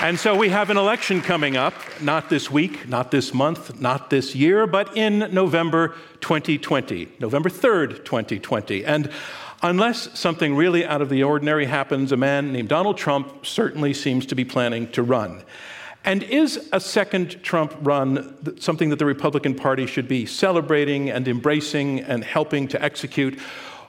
And so we have an election coming up, not this week, not this month, not this year, but in November 2020, November 3rd, 2020. And unless something really out of the ordinary happens, a man named Donald Trump certainly seems to be planning to run. And is a second Trump run something that the Republican Party should be celebrating and embracing and helping to execute?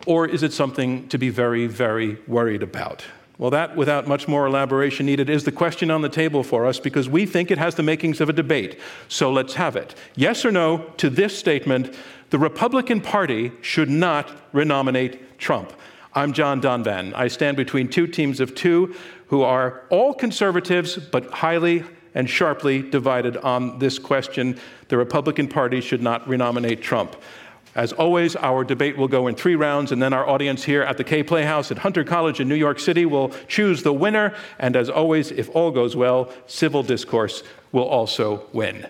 Or is it something to be very, very worried about? Well, that, without much more elaboration needed, is the question on the table for us because we think it has the makings of a debate. So let's have it. Yes or no to this statement the Republican Party should not renominate Trump. I'm John Donvan. I stand between two teams of two who are all conservatives but highly and sharply divided on this question. The Republican Party should not renominate Trump. As always, our debate will go in three rounds, and then our audience here at the Kaye Playhouse at Hunter College in New York City will choose the winner. And as always, if all goes well, civil discourse will also win.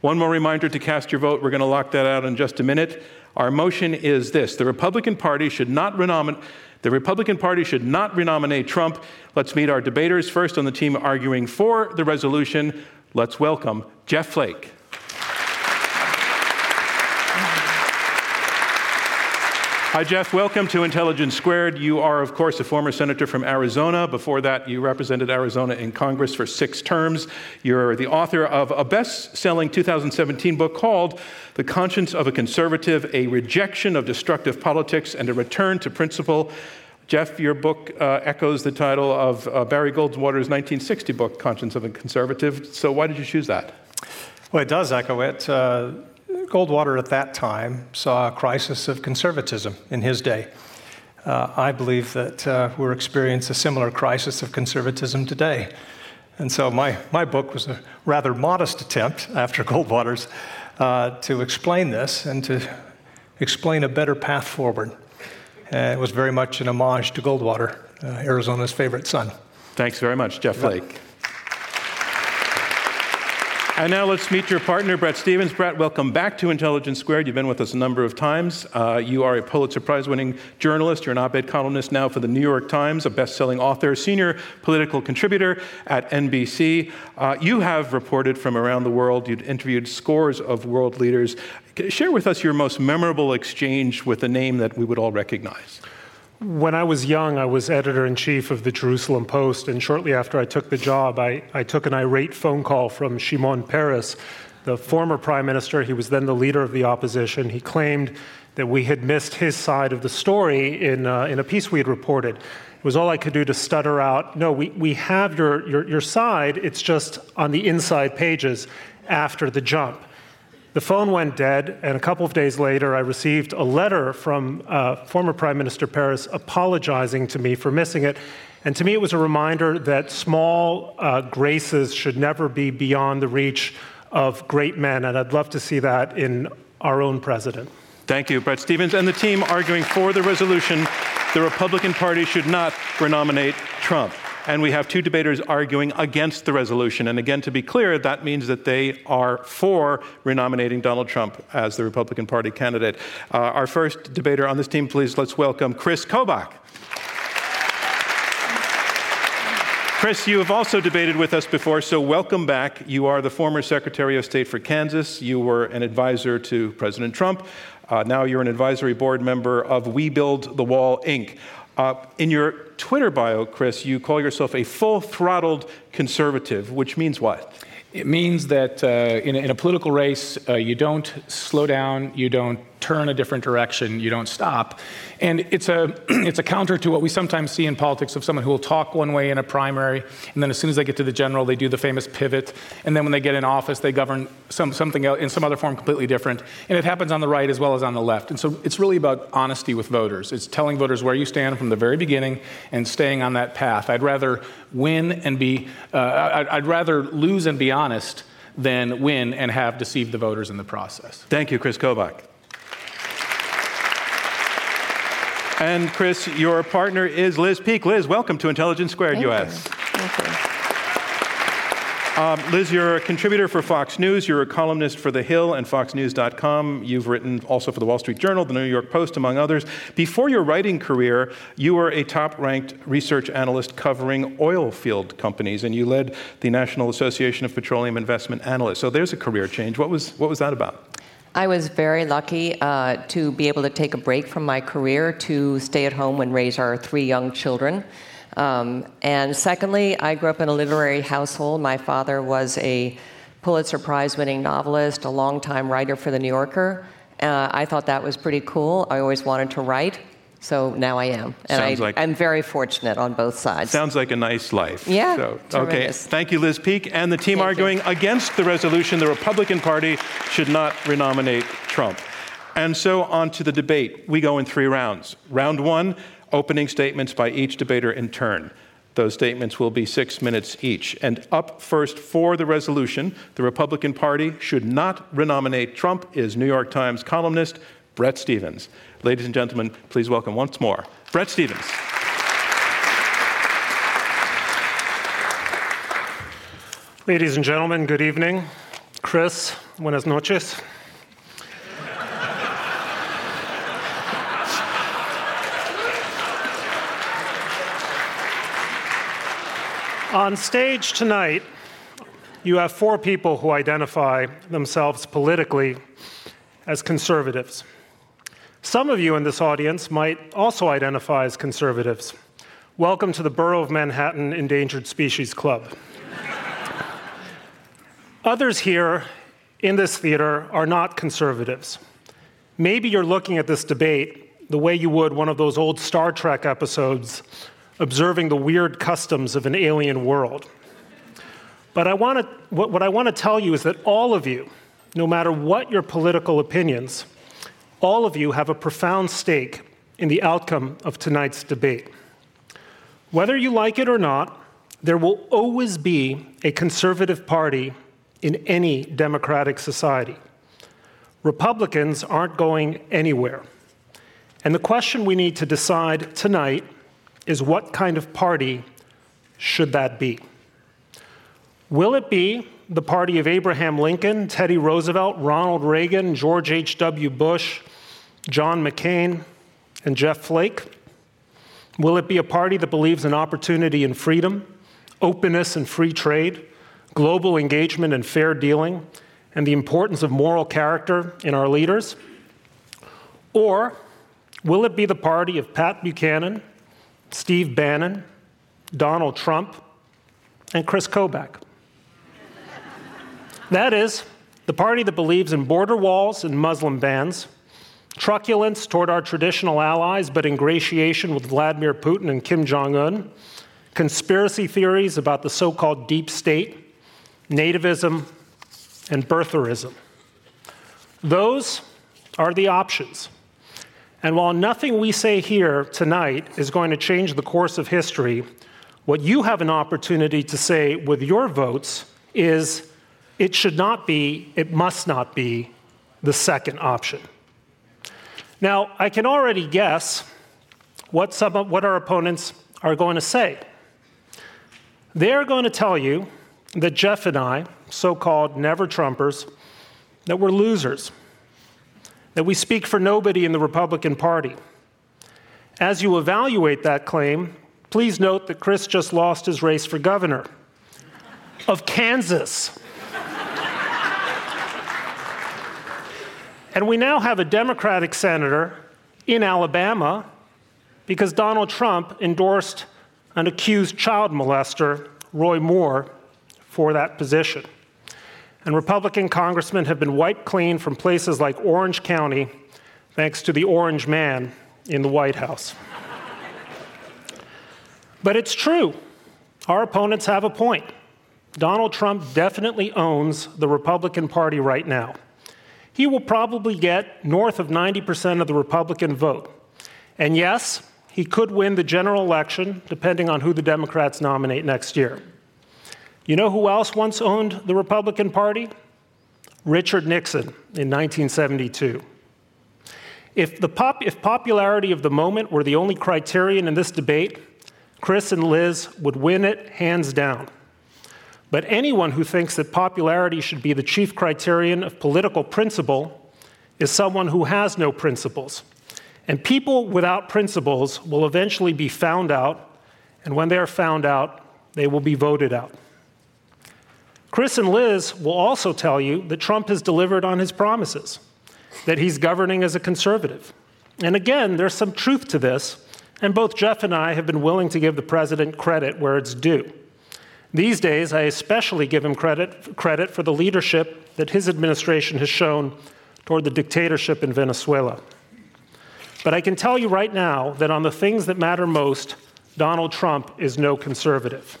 One more reminder to cast your vote. We're going to lock that out in just a minute. Our motion is this the Republican Party should not renominate. The Republican Party should not renominate Trump. Let's meet our debaters. First on the team arguing for the resolution, let's welcome Jeff Flake. Hi, Jeff. Welcome to Intelligence Squared. You are, of course, a former senator from Arizona. Before that, you represented Arizona in Congress for six terms. You're the author of a best selling 2017 book called The Conscience of a Conservative A Rejection of Destructive Politics and a Return to Principle. Jeff, your book uh, echoes the title of uh, Barry Goldwater's 1960 book, Conscience of a Conservative. So, why did you choose that? Well, it does echo it. Uh, Goldwater at that time saw a crisis of conservatism in his day. Uh, I believe that uh, we're experiencing a similar crisis of conservatism today. And so my, my book was a rather modest attempt after Goldwater's uh, to explain this and to explain a better path forward. it was very much an homage to Goldwater, uh, Arizona's favorite son. Thanks very much, Jeff Flake. And now let's meet your partner, Bret Stephens. Bret, welcome back to Intelligence Squared. You've been with us a number of times. Uh, you are a Pulitzer Prize winning journalist. You're an op ed columnist now for the New York Times, a best selling author, senior political contributor at NBC. Uh, you have reported from around the world. You've interviewed scores of world leaders. Share with us your most memorable exchange with a name that we would all recognize. When I was young, I was editor in chief of the Jerusalem Post, and shortly after I took the job, I, I took an irate phone call from Shimon Peres, the former prime minister. He was then the leader of the opposition. He claimed that we had missed his side of the story in, uh, in a piece we had reported. It was all I could do to stutter out, no, we, we have your, your, your side, it's just on the inside pages after the jump. The phone went dead, and a couple of days later, I received a letter from uh, former Prime Minister Peres apologizing to me for missing it. And to me, it was a reminder that small uh, graces should never be beyond the reach of great men, and I'd love to see that in our own president. Thank you, Bret Stephens. And the team arguing for the resolution the Republican Party should not renominate Trump and we have two debaters arguing against the resolution. And again, to be clear, that means that they are for renominating Donald Trump as the Republican Party candidate. Uh, our first debater on this team, please let's welcome Chris Kobach. Chris, you have also debated with us before, so welcome back. You are the former Secretary of State for Kansas. You were an advisor to President Trump. Uh, now you're an advisory board member of We Build the Wall, Inc. Uh, in your Twitter bio, Chris, you call yourself a full throttled conservative, which means what? It means that uh, in, a, in, a, political race, uh, you don't slow down, you don't turn a different direction, you don't stop. And it's a, it's a counter to what we sometimes see in politics of someone who will talk one way in a primary, and then as soon as they get to the general, they do the famous pivot, and then when they get in office, they govern some, something else in some other form completely different. And it happens on the right as well as on the left. And so it's really about honesty with voters. It's telling voters where you stand from the very beginning and staying on that path. I'd rather win and be, uh, I'd rather lose and be honest than win and have deceived the voters in the process. Thank you, Chris Kobach. And Chris, your partner is Liz Peek. Liz, welcome to Intelligence Squared Thank US. Um, Liz, you're a contributor for Fox News. You're a columnist for The Hill and FoxNews.com. You've written also for the Wall Street Journal, the New York Post, among others. Before your writing career, you were a top ranked research analyst covering oil field companies, and you led the National Association of Petroleum Investment Analysts. So there's a career change. What was, what was that about? I was very lucky uh, to be able to take a break from my career to stay at home and raise our three young children. Um, and secondly, I grew up in a literary household. My father was a Pulitzer Prize winning novelist, a longtime writer for The New Yorker. Uh, I thought that was pretty cool. I always wanted to write. So now I am. And Sounds I, like- I'm very fortunate on both sides. Sounds like a nice life. Yeah, So, okay. Thank you, Liz Peek. And the team Thank you. arguing against the resolution the Republican Party should not renominate Trump. And so on to the debate. We go in three rounds. Round one, opening statements by each debater in turn. Those statements will be six minutes each. And up first for the resolution, the Republican Party should not renominate Trump, is New York Times columnist Bret Stephens. Ladies and gentlemen, please welcome once more Bret Stephens. Ladies and gentlemen, good evening. Chris, buenas noches. On stage tonight, you have four people who identify themselves politically as conservatives. Some of you in this audience might also identify as conservatives. Welcome to the Borough of Manhattan Endangered Species Club. Others here in this theater are not conservatives. Maybe you're looking at this debate the way you would one of those old Star Trek episodes, observing the weird customs of an alien world. But I what, what I want to tell you is that all of you, no matter what your political opinions, all of you have a profound stake in the outcome of tonight's debate. Whether you like it or not, there will always be a conservative party in any democratic society. Republicans aren't going anywhere. And the question we need to decide tonight is what kind of party should that be? Will it be the party of Abraham Lincoln, Teddy Roosevelt, Ronald Reagan, George H.W. Bush, John McCain, and Jeff Flake? Will it be a party that believes in opportunity and freedom, openness and free trade, global engagement and fair dealing, and the importance of moral character in our leaders? Or will it be the party of Pat Buchanan, Steve Bannon, Donald Trump, and Chris Kobach? That is, the party that believes in border walls and Muslim bans, truculence toward our traditional allies, but ingratiation with Vladimir Putin and Kim Jong un, conspiracy theories about the so called deep state, nativism, and birtherism. Those are the options. And while nothing we say here tonight is going to change the course of history, what you have an opportunity to say with your votes is it should not be, it must not be the second option. Now, I can already guess what, some what our opponents are going to say. They're going to tell you that Jeff and I, so called never Trumpers, that we're losers, that we speak for nobody in the Republican Party. As you evaluate that claim, please note that Chris just lost his race for governor of Kansas. And we now have a Democratic senator in Alabama because Donald Trump endorsed an accused child molester, Roy Moore, for that position. And Republican congressmen have been wiped clean from places like Orange County thanks to the Orange Man in the White House. but it's true. Our opponents have a point. Donald Trump definitely owns the Republican Party right now he will probably get north of 90% of the Republican vote. And yes, he could win the general election, depending on who the Democrats nominate next year. You know who else once owned the Republican Party? Richard Nixon in 1972. If, the pop, if popularity of the moment were the only criterion in this debate, Chris and Liz would win it hands down. But anyone who thinks that popularity should be the chief criterion of political principle is someone who has no principles. And people without principles will eventually be found out, and when they are found out, they will be voted out. Chris and Liz will also tell you that Trump has delivered on his promises, that he's governing as a conservative. And again, there's some truth to this, and both Jeff and I have been willing to give the president credit where it's due. These days, I especially give him credit, credit for the leadership that his administration has shown toward the dictatorship in Venezuela. But I can tell you right now that on the things that matter most, Donald Trump is no conservative.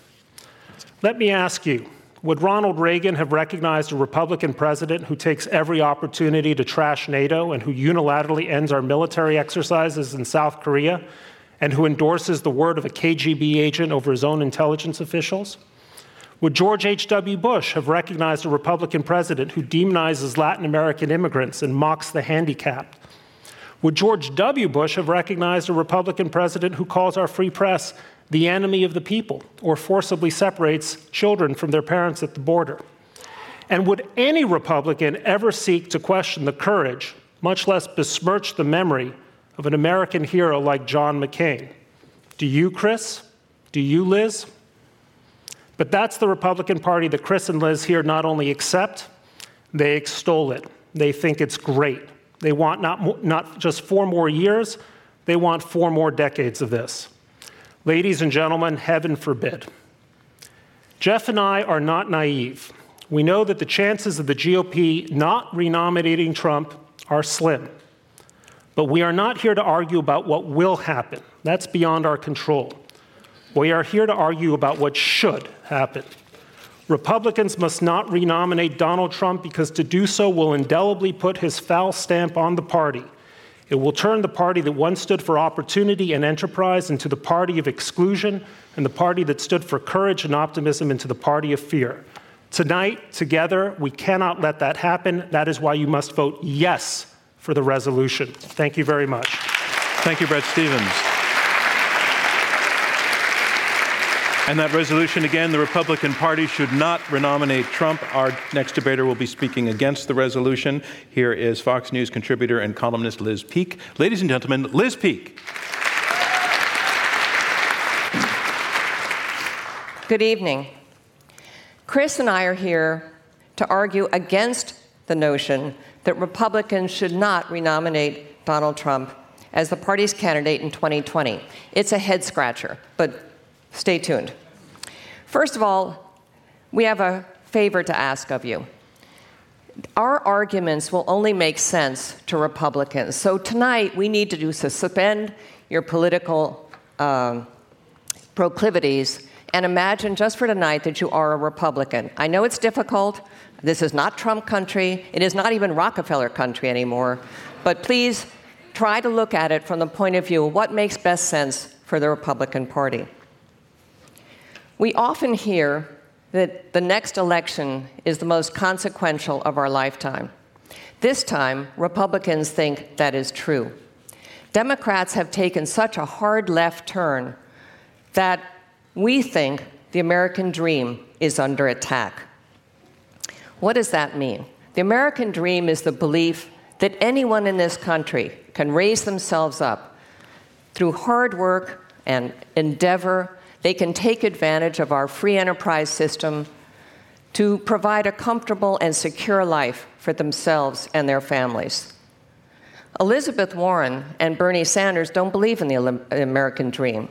Let me ask you would Ronald Reagan have recognized a Republican president who takes every opportunity to trash NATO and who unilaterally ends our military exercises in South Korea and who endorses the word of a KGB agent over his own intelligence officials? Would George H.W. Bush have recognized a Republican president who demonizes Latin American immigrants and mocks the handicapped? Would George W. Bush have recognized a Republican president who calls our free press the enemy of the people or forcibly separates children from their parents at the border? And would any Republican ever seek to question the courage, much less besmirch the memory, of an American hero like John McCain? Do you, Chris? Do you, Liz? But that's the Republican Party that Chris and Liz here not only accept, they extol it. They think it's great. They want not, not just four more years, they want four more decades of this. Ladies and gentlemen, heaven forbid. Jeff and I are not naive. We know that the chances of the GOP not renominating Trump are slim. But we are not here to argue about what will happen. That's beyond our control. We are here to argue about what should happen. Republicans must not renominate Donald Trump because to do so will indelibly put his foul stamp on the party. It will turn the party that once stood for opportunity and enterprise into the party of exclusion, and the party that stood for courage and optimism into the party of fear. Tonight, together, we cannot let that happen. That is why you must vote yes for the resolution. Thank you very much. Thank you, Bret Stephens. And that resolution again, the Republican Party should not renominate Trump. Our next debater will be speaking against the resolution. Here is Fox News contributor and columnist Liz Peek. Ladies and gentlemen, Liz Peek. Good evening. Chris and I are here to argue against the notion that Republicans should not renominate Donald Trump as the party's candidate in 2020. It's a head scratcher, but Stay tuned. First of all, we have a favor to ask of you. Our arguments will only make sense to Republicans. So tonight, we need to do suspend your political um, proclivities and imagine just for tonight that you are a Republican. I know it's difficult. This is not Trump country. It is not even Rockefeller country anymore. But please try to look at it from the point of view of what makes best sense for the Republican Party. We often hear that the next election is the most consequential of our lifetime. This time, Republicans think that is true. Democrats have taken such a hard left turn that we think the American dream is under attack. What does that mean? The American dream is the belief that anyone in this country can raise themselves up through hard work and endeavor they can take advantage of our free enterprise system to provide a comfortable and secure life for themselves and their families. Elizabeth Warren and Bernie Sanders don't believe in the American dream.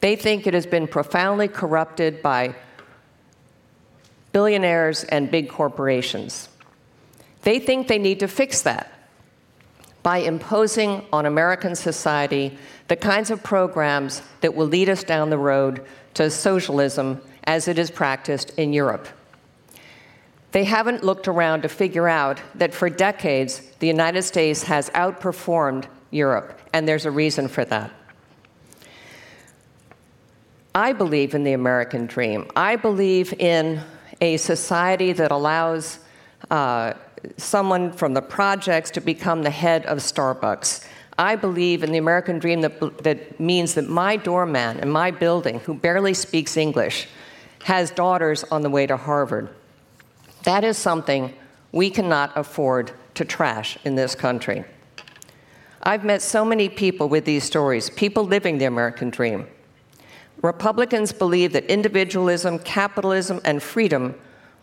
They think it has been profoundly corrupted by billionaires and big corporations. They think they need to fix that by imposing on American society the kinds of programs that will lead us down the road to socialism as it is practiced in Europe. They haven't looked around to figure out that for decades, the United States has outperformed Europe, and there's a reason for that. I believe in the American dream. I believe in a society that allows uh, someone from the projects to become the head of Starbucks. I believe in the American dream that, that means that my doorman in my building, who barely speaks English, has daughters on the way to Harvard. That is something we cannot afford to trash in this country. I've met so many people with these stories, people living the American dream. Republicans believe that individualism, capitalism, and freedom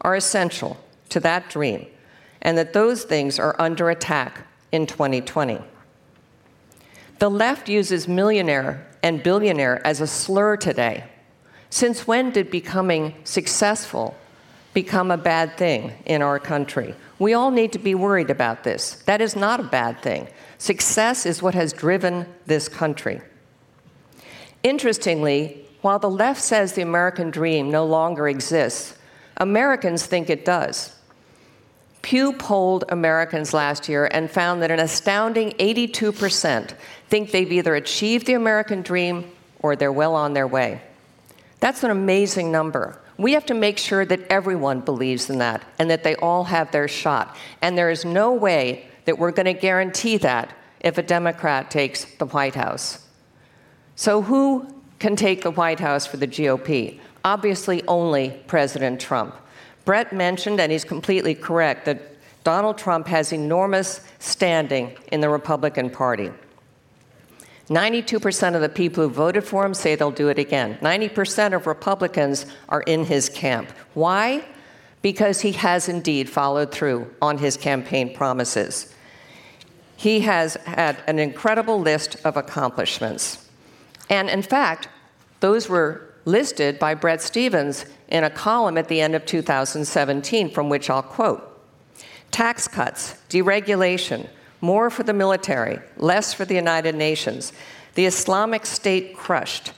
are essential to that dream, and that those things are under attack in 2020. The left uses millionaire and billionaire as a slur today. Since when did becoming successful become a bad thing in our country? We all need to be worried about this. That is not a bad thing. Success is what has driven this country. Interestingly, while the left says the American dream no longer exists, Americans think it does. Pew polled Americans last year and found that an astounding 82% think they've either achieved the American dream or they're well on their way. That's an amazing number. We have to make sure that everyone believes in that and that they all have their shot. And there is no way that we're going to guarantee that if a Democrat takes the White House. So, who can take the White House for the GOP? Obviously, only President Trump. Bret mentioned, and he's completely correct, that Donald Trump has enormous standing in the Republican Party. 92% of the people who voted for him say they'll do it again. 90% of Republicans are in his camp. Why? Because he has indeed followed through on his campaign promises. He has had an incredible list of accomplishments. And in fact, those were listed by Bret Stephens in a column at the end of 2017, from which I'll quote Tax cuts, deregulation, more for the military, less for the United Nations, the Islamic State crushed,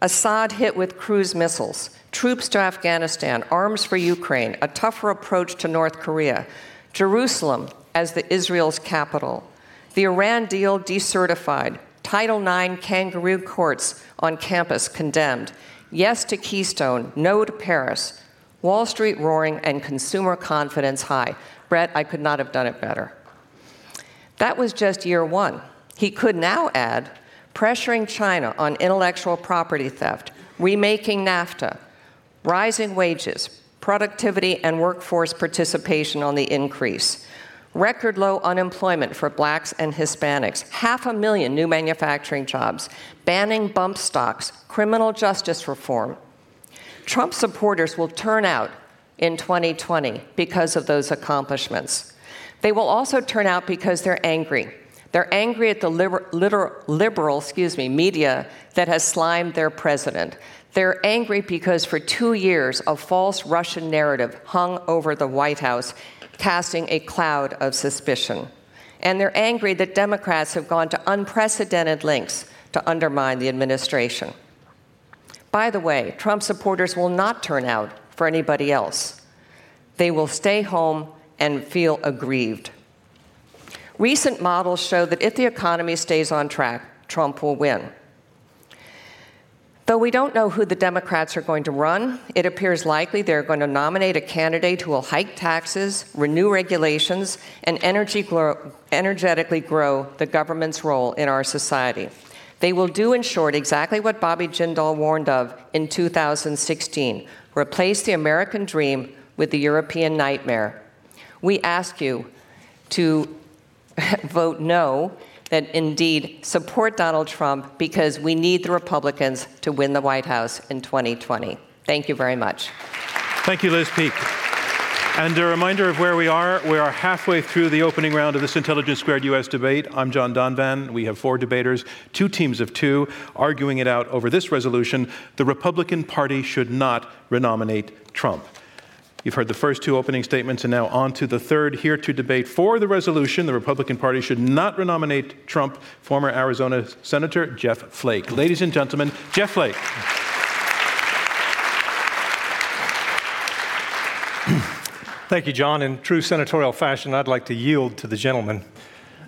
Assad hit with cruise missiles, troops to Afghanistan, arms for Ukraine, a tougher approach to North Korea, Jerusalem as the Israel's capital, the Iran deal decertified, Title IX kangaroo courts on campus condemned, yes to Keystone, no to Paris, Wall Street roaring, and consumer confidence high. Bret, I could not have done it better. That was just year one. He could now add pressuring China on intellectual property theft, remaking NAFTA, rising wages, productivity and workforce participation on the increase, record low unemployment for blacks and Hispanics, half a million new manufacturing jobs, banning bump stocks, criminal justice reform. Trump supporters will turn out in 2020 because of those accomplishments. They will also turn out because they're angry. They're angry at the liber- liter- liberal, excuse me, media that has slimed their president. They're angry because for two years a false Russian narrative hung over the White House, casting a cloud of suspicion. And they're angry that Democrats have gone to unprecedented lengths to undermine the administration. By the way, Trump supporters will not turn out for anybody else. They will stay home and feel aggrieved. Recent models show that if the economy stays on track, Trump will win. Though we don't know who the Democrats are going to run, it appears likely they're going to nominate a candidate who will hike taxes, renew regulations, and grow, energetically grow the government's role in our society. They will do, in short, exactly what Bobby Jindal warned of in 2016 replace the American dream with the European nightmare we ask you to vote no, that indeed support Donald Trump because we need the Republicans to win the White House in 2020. Thank you very much. Thank you, Liz Peek. And a reminder of where we are. We are halfway through the opening round of this Intelligence Squared US debate. I'm John Donvan. We have four debaters, two teams of two, arguing it out over this resolution. The Republican Party should not renominate Trump. You've heard the first two opening statements, and now on to the third. Here to debate for the resolution the Republican Party should not renominate Trump, former Arizona Senator Jeff Flake. Ladies and gentlemen, Jeff Flake. Thank you, John. In true senatorial fashion, I'd like to yield to the gentleman,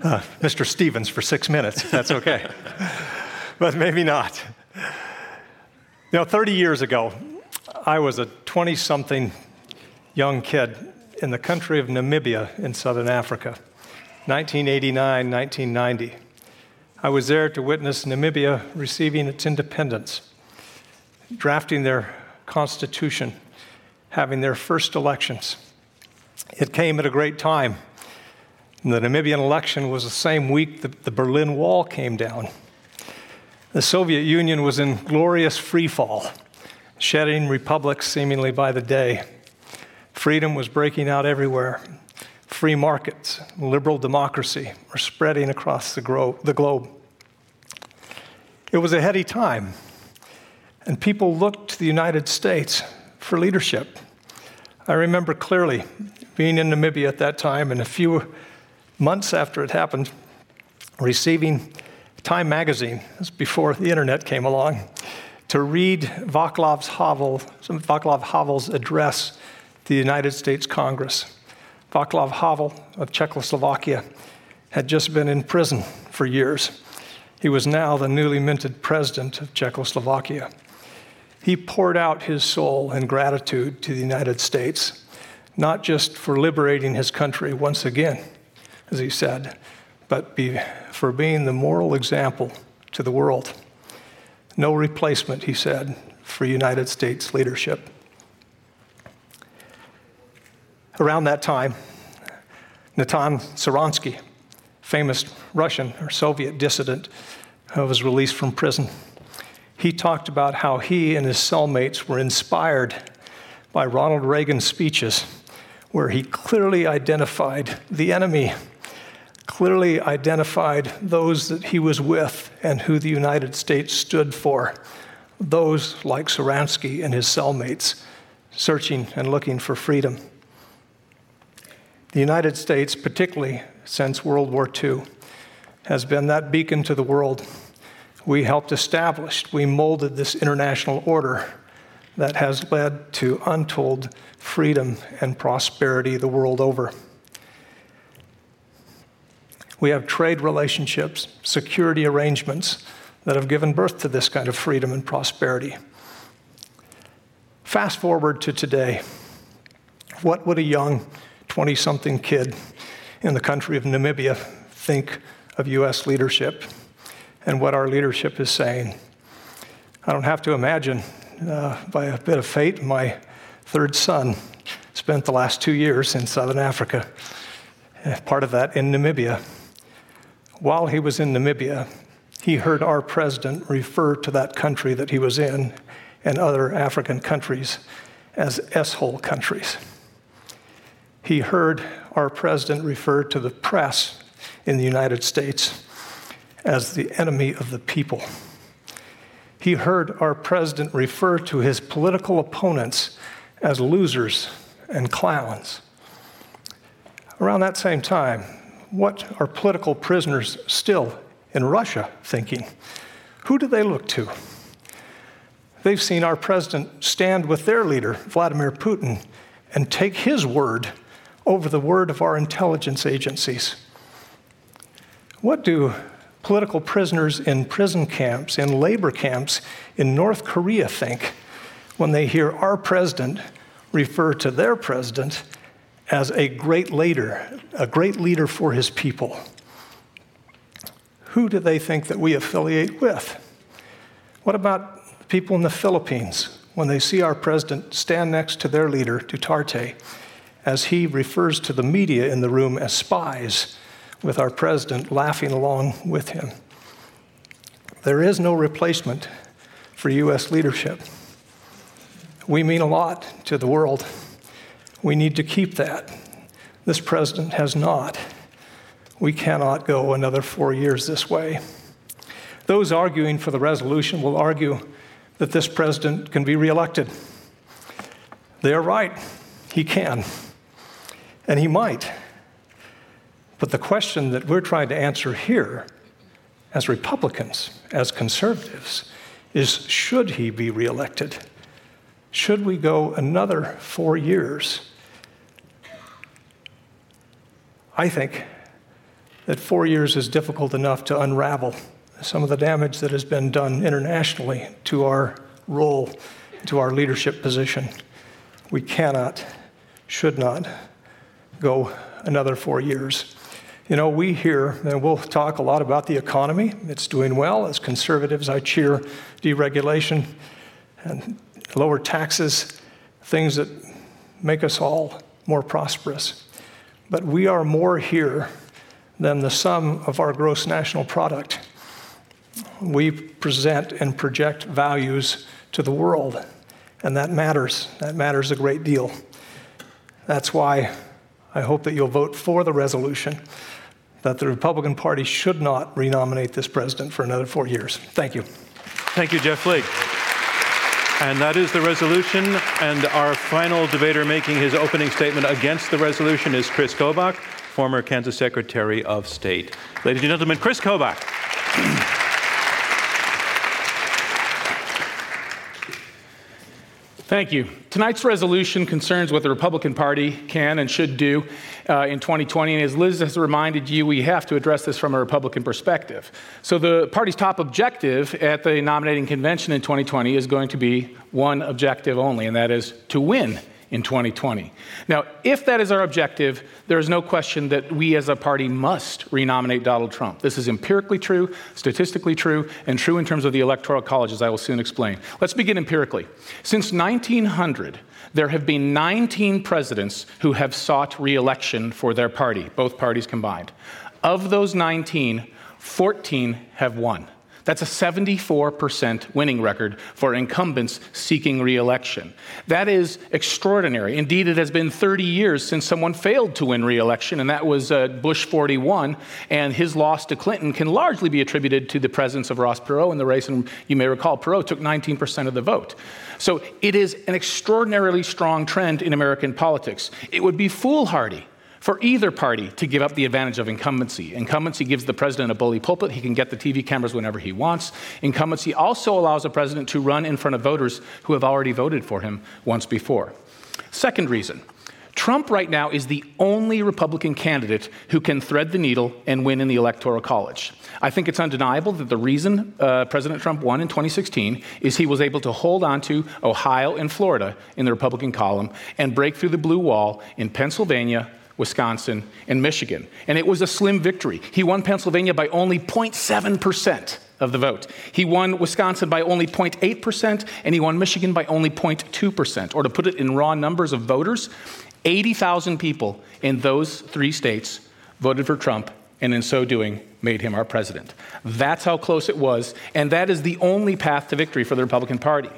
uh, Mr. Stephens, for six minutes, that's okay. but maybe not. You know, 30 years ago, I was a 20 something young kid in the country of Namibia in southern Africa, 1989 1990. I was there to witness Namibia receiving its independence, drafting their constitution having their first elections. It came at a great time. The Namibian election was the same week that the Berlin Wall came down. The Soviet Union was in glorious freefall, shedding republics seemingly by the day. Freedom was breaking out everywhere. Free markets, liberal democracy were spreading across the, gro- the globe. It was a heady time, and people looked to the United States for leadership. I remember clearly being in Namibia at that time, and a few months after it happened, receiving Time magazine, this before the internet came along, to read Václav, Havel, Václav Havel's address the United States Congress. Václav Havel of Czechoslovakia had just been in prison for years. He was now the newly minted president of Czechoslovakia. He poured out his soul in gratitude to the United States, not just for liberating his country once again, as he said, but be, for being the moral example to the world. No replacement, he said, for United States leadership. Around that time, Natan Sharansky, famous Russian or Soviet dissident, uh, was released from prison. He talked about how he and his cellmates were inspired by Ronald Reagan's speeches, where he clearly identified the enemy, clearly identified those that he was with and who the United States stood for, those like Sharansky and his cellmates, searching and looking for freedom. The United States, particularly since World War II, has been that beacon to the world. We helped establish, we molded this international order that has led to untold freedom and prosperity the world over. We have trade relationships, security arrangements that have given birth to this kind of freedom and prosperity. Fast forward to today. What would a young 20 something kid in the country of Namibia think of U.S. leadership and what our leadership is saying. I don't have to imagine, uh, by a bit of fate, my third son spent the last two years in southern Africa, uh, part of that in Namibia. While he was in Namibia, he heard our president refer to that country that he was in and other African countries as S-hole countries he heard our president refer to the press in the United States as the enemy of the people. He heard our president refer to his political opponents as losers and clowns. Around that same time, what are political prisoners still in Russia thinking? Who do they look to? They've seen our president stand with their leader, Vladimir Putin, and take his word over the word of our intelligence agencies. What do political prisoners in prison camps, in labor camps in North Korea think when they hear our president refer to their president as a great leader, a great leader for his people? Who do they think that we affiliate with? What about people in the Philippines when they see our president stand next to their leader, Duterte? As he refers to the media in the room as spies, with our president laughing along with him. There is no replacement for U.S. leadership. We mean a lot to the world. We need to keep that. This president has not. We cannot go another four years this way. Those arguing for the resolution will argue that this president can be reelected. They are right, he can. And he might. But the question that we're trying to answer here, as Republicans, as conservatives, is should he be reelected? Should we go another four years? I think that four years is difficult enough to unravel some of the damage that has been done internationally to our role, to our leadership position. We cannot, should not go another four years. You know, we hear, and we'll talk a lot about the economy. It's doing well. As conservatives, I cheer deregulation and lower taxes, things that make us all more prosperous. But we are more here than the sum of our gross national product. We present and project values to the world, and that matters. That matters a great deal. That's why I hope that you'll vote for the resolution that the Republican Party should not renominate this president for another four years. Thank you. Thank you, Jeff Flake. And that is the resolution. And our final debater making his opening statement against the resolution is Chris Kobach, former Kansas Secretary of State. Ladies and gentlemen, Chris Kobach. Thank you. Tonight's resolution concerns what the Republican Party can and should do uh, in 2020. And as Liz has reminded you, we have to address this from a Republican perspective. So, the party's top objective at the nominating convention in 2020 is going to be one objective only, and that is to win in 2020. Now, if that is our objective, there is no question that we as a party must renominate Donald Trump. This is empirically true, statistically true, and true in terms of the Electoral College, as I will soon explain. Let's begin empirically. Since 1900, there have been 19 presidents who have sought reelection for their party, both parties combined. Of those 19, 14 have won. That's a 74% winning record for incumbents seeking reelection. That is extraordinary. Indeed, it has been 30 years since someone failed to win reelection, and that was uh, Bush 41. And his loss to Clinton can largely be attributed to the presence of Ross Perot in the race. And you may recall, Perot took 19% of the vote. So it is an extraordinarily strong trend in American politics. It would be foolhardy for either party to give up the advantage of incumbency. Incumbency gives the president a bully pulpit. He can get the TV cameras whenever he wants. Incumbency also allows a president to run in front of voters who have already voted for him once before. Second reason Trump right now is the only Republican candidate who can thread the needle and win in the Electoral College. I think it's undeniable that the reason uh, President Trump won in 2016 is he was able to hold on to Ohio and Florida in the Republican column and break through the blue wall in Pennsylvania, Wisconsin, and Michigan. And it was a slim victory. He won Pennsylvania by only 0.7% of the vote. He won Wisconsin by only 0.8%, and he won Michigan by only 0.2%. Or to put it in raw numbers of voters, 80,000 people in those three states voted for Trump, and in so doing, made him our president. That's how close it was, and that is the only path to victory for the Republican Party.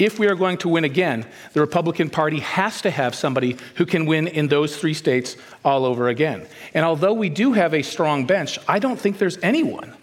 If we are going to win again, the Republican Party has to have somebody who can win in those three states all over again. And although we do have a strong bench, I don't think there's anyone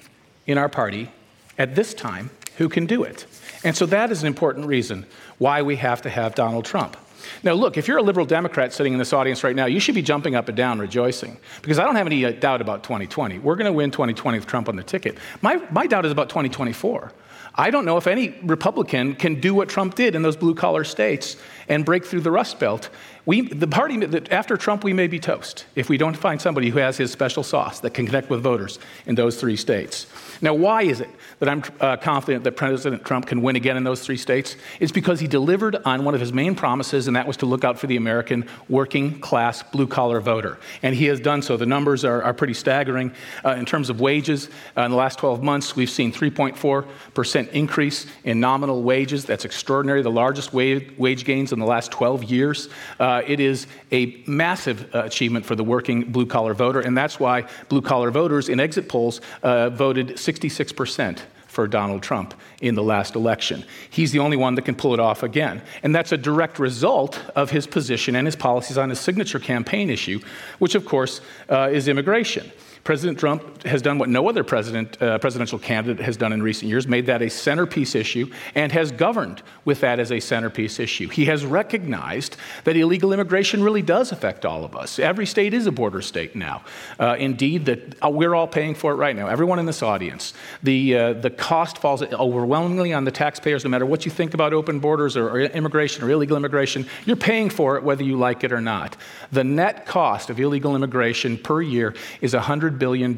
in our party at this time who can do it. And so that is an important reason why we have to have Donald Trump. Now, look, if you're a liberal Democrat sitting in this audience right now, you should be jumping up and down, rejoicing, because I don't have any uh, doubt about 2020. We're going to win 2020 with Trump on the ticket. My, my doubt is about 2024. I don't know if any Republican can do what Trump did in those blue collar states and break through the Rust Belt. We, the party, after Trump, we may be toast if we don't find somebody who has his special sauce that can connect with voters in those three states. Now, why is it that I'm uh, confident that President Trump can win again in those three states? It's because he delivered on one of his main promises, and that was to look out for the American working class blue collar voter. And he has done so. The numbers are, are pretty staggering. Uh, in terms of wages, uh, in the last 12 months, we've seen 3.4% increase in nominal wages. That's extraordinary, the largest wage, wage gains in the last 12 years. Uh, it is a massive uh, achievement for the working blue collar voter, and that's why blue collar voters in exit polls uh, voted 66% for Donald Trump in the last election. He's the only one that can pull it off again. And that's a direct result of his position and his policies on his signature campaign issue, which, of course, uh, is immigration. President Trump has done what no other president, uh, presidential candidate has done in recent years, made that a centerpiece issue, and has governed with that as a centerpiece issue. He has recognized that illegal immigration really does affect all of us. Every state is a border state now. Uh, indeed, that uh, we're all paying for it right now. Everyone in this audience. The uh, the cost falls overwhelmingly on the taxpayers. No matter what you think about open borders or, or immigration or illegal immigration, you're paying for it whether you like it or not. The net cost of illegal immigration per year is 100 $100 billion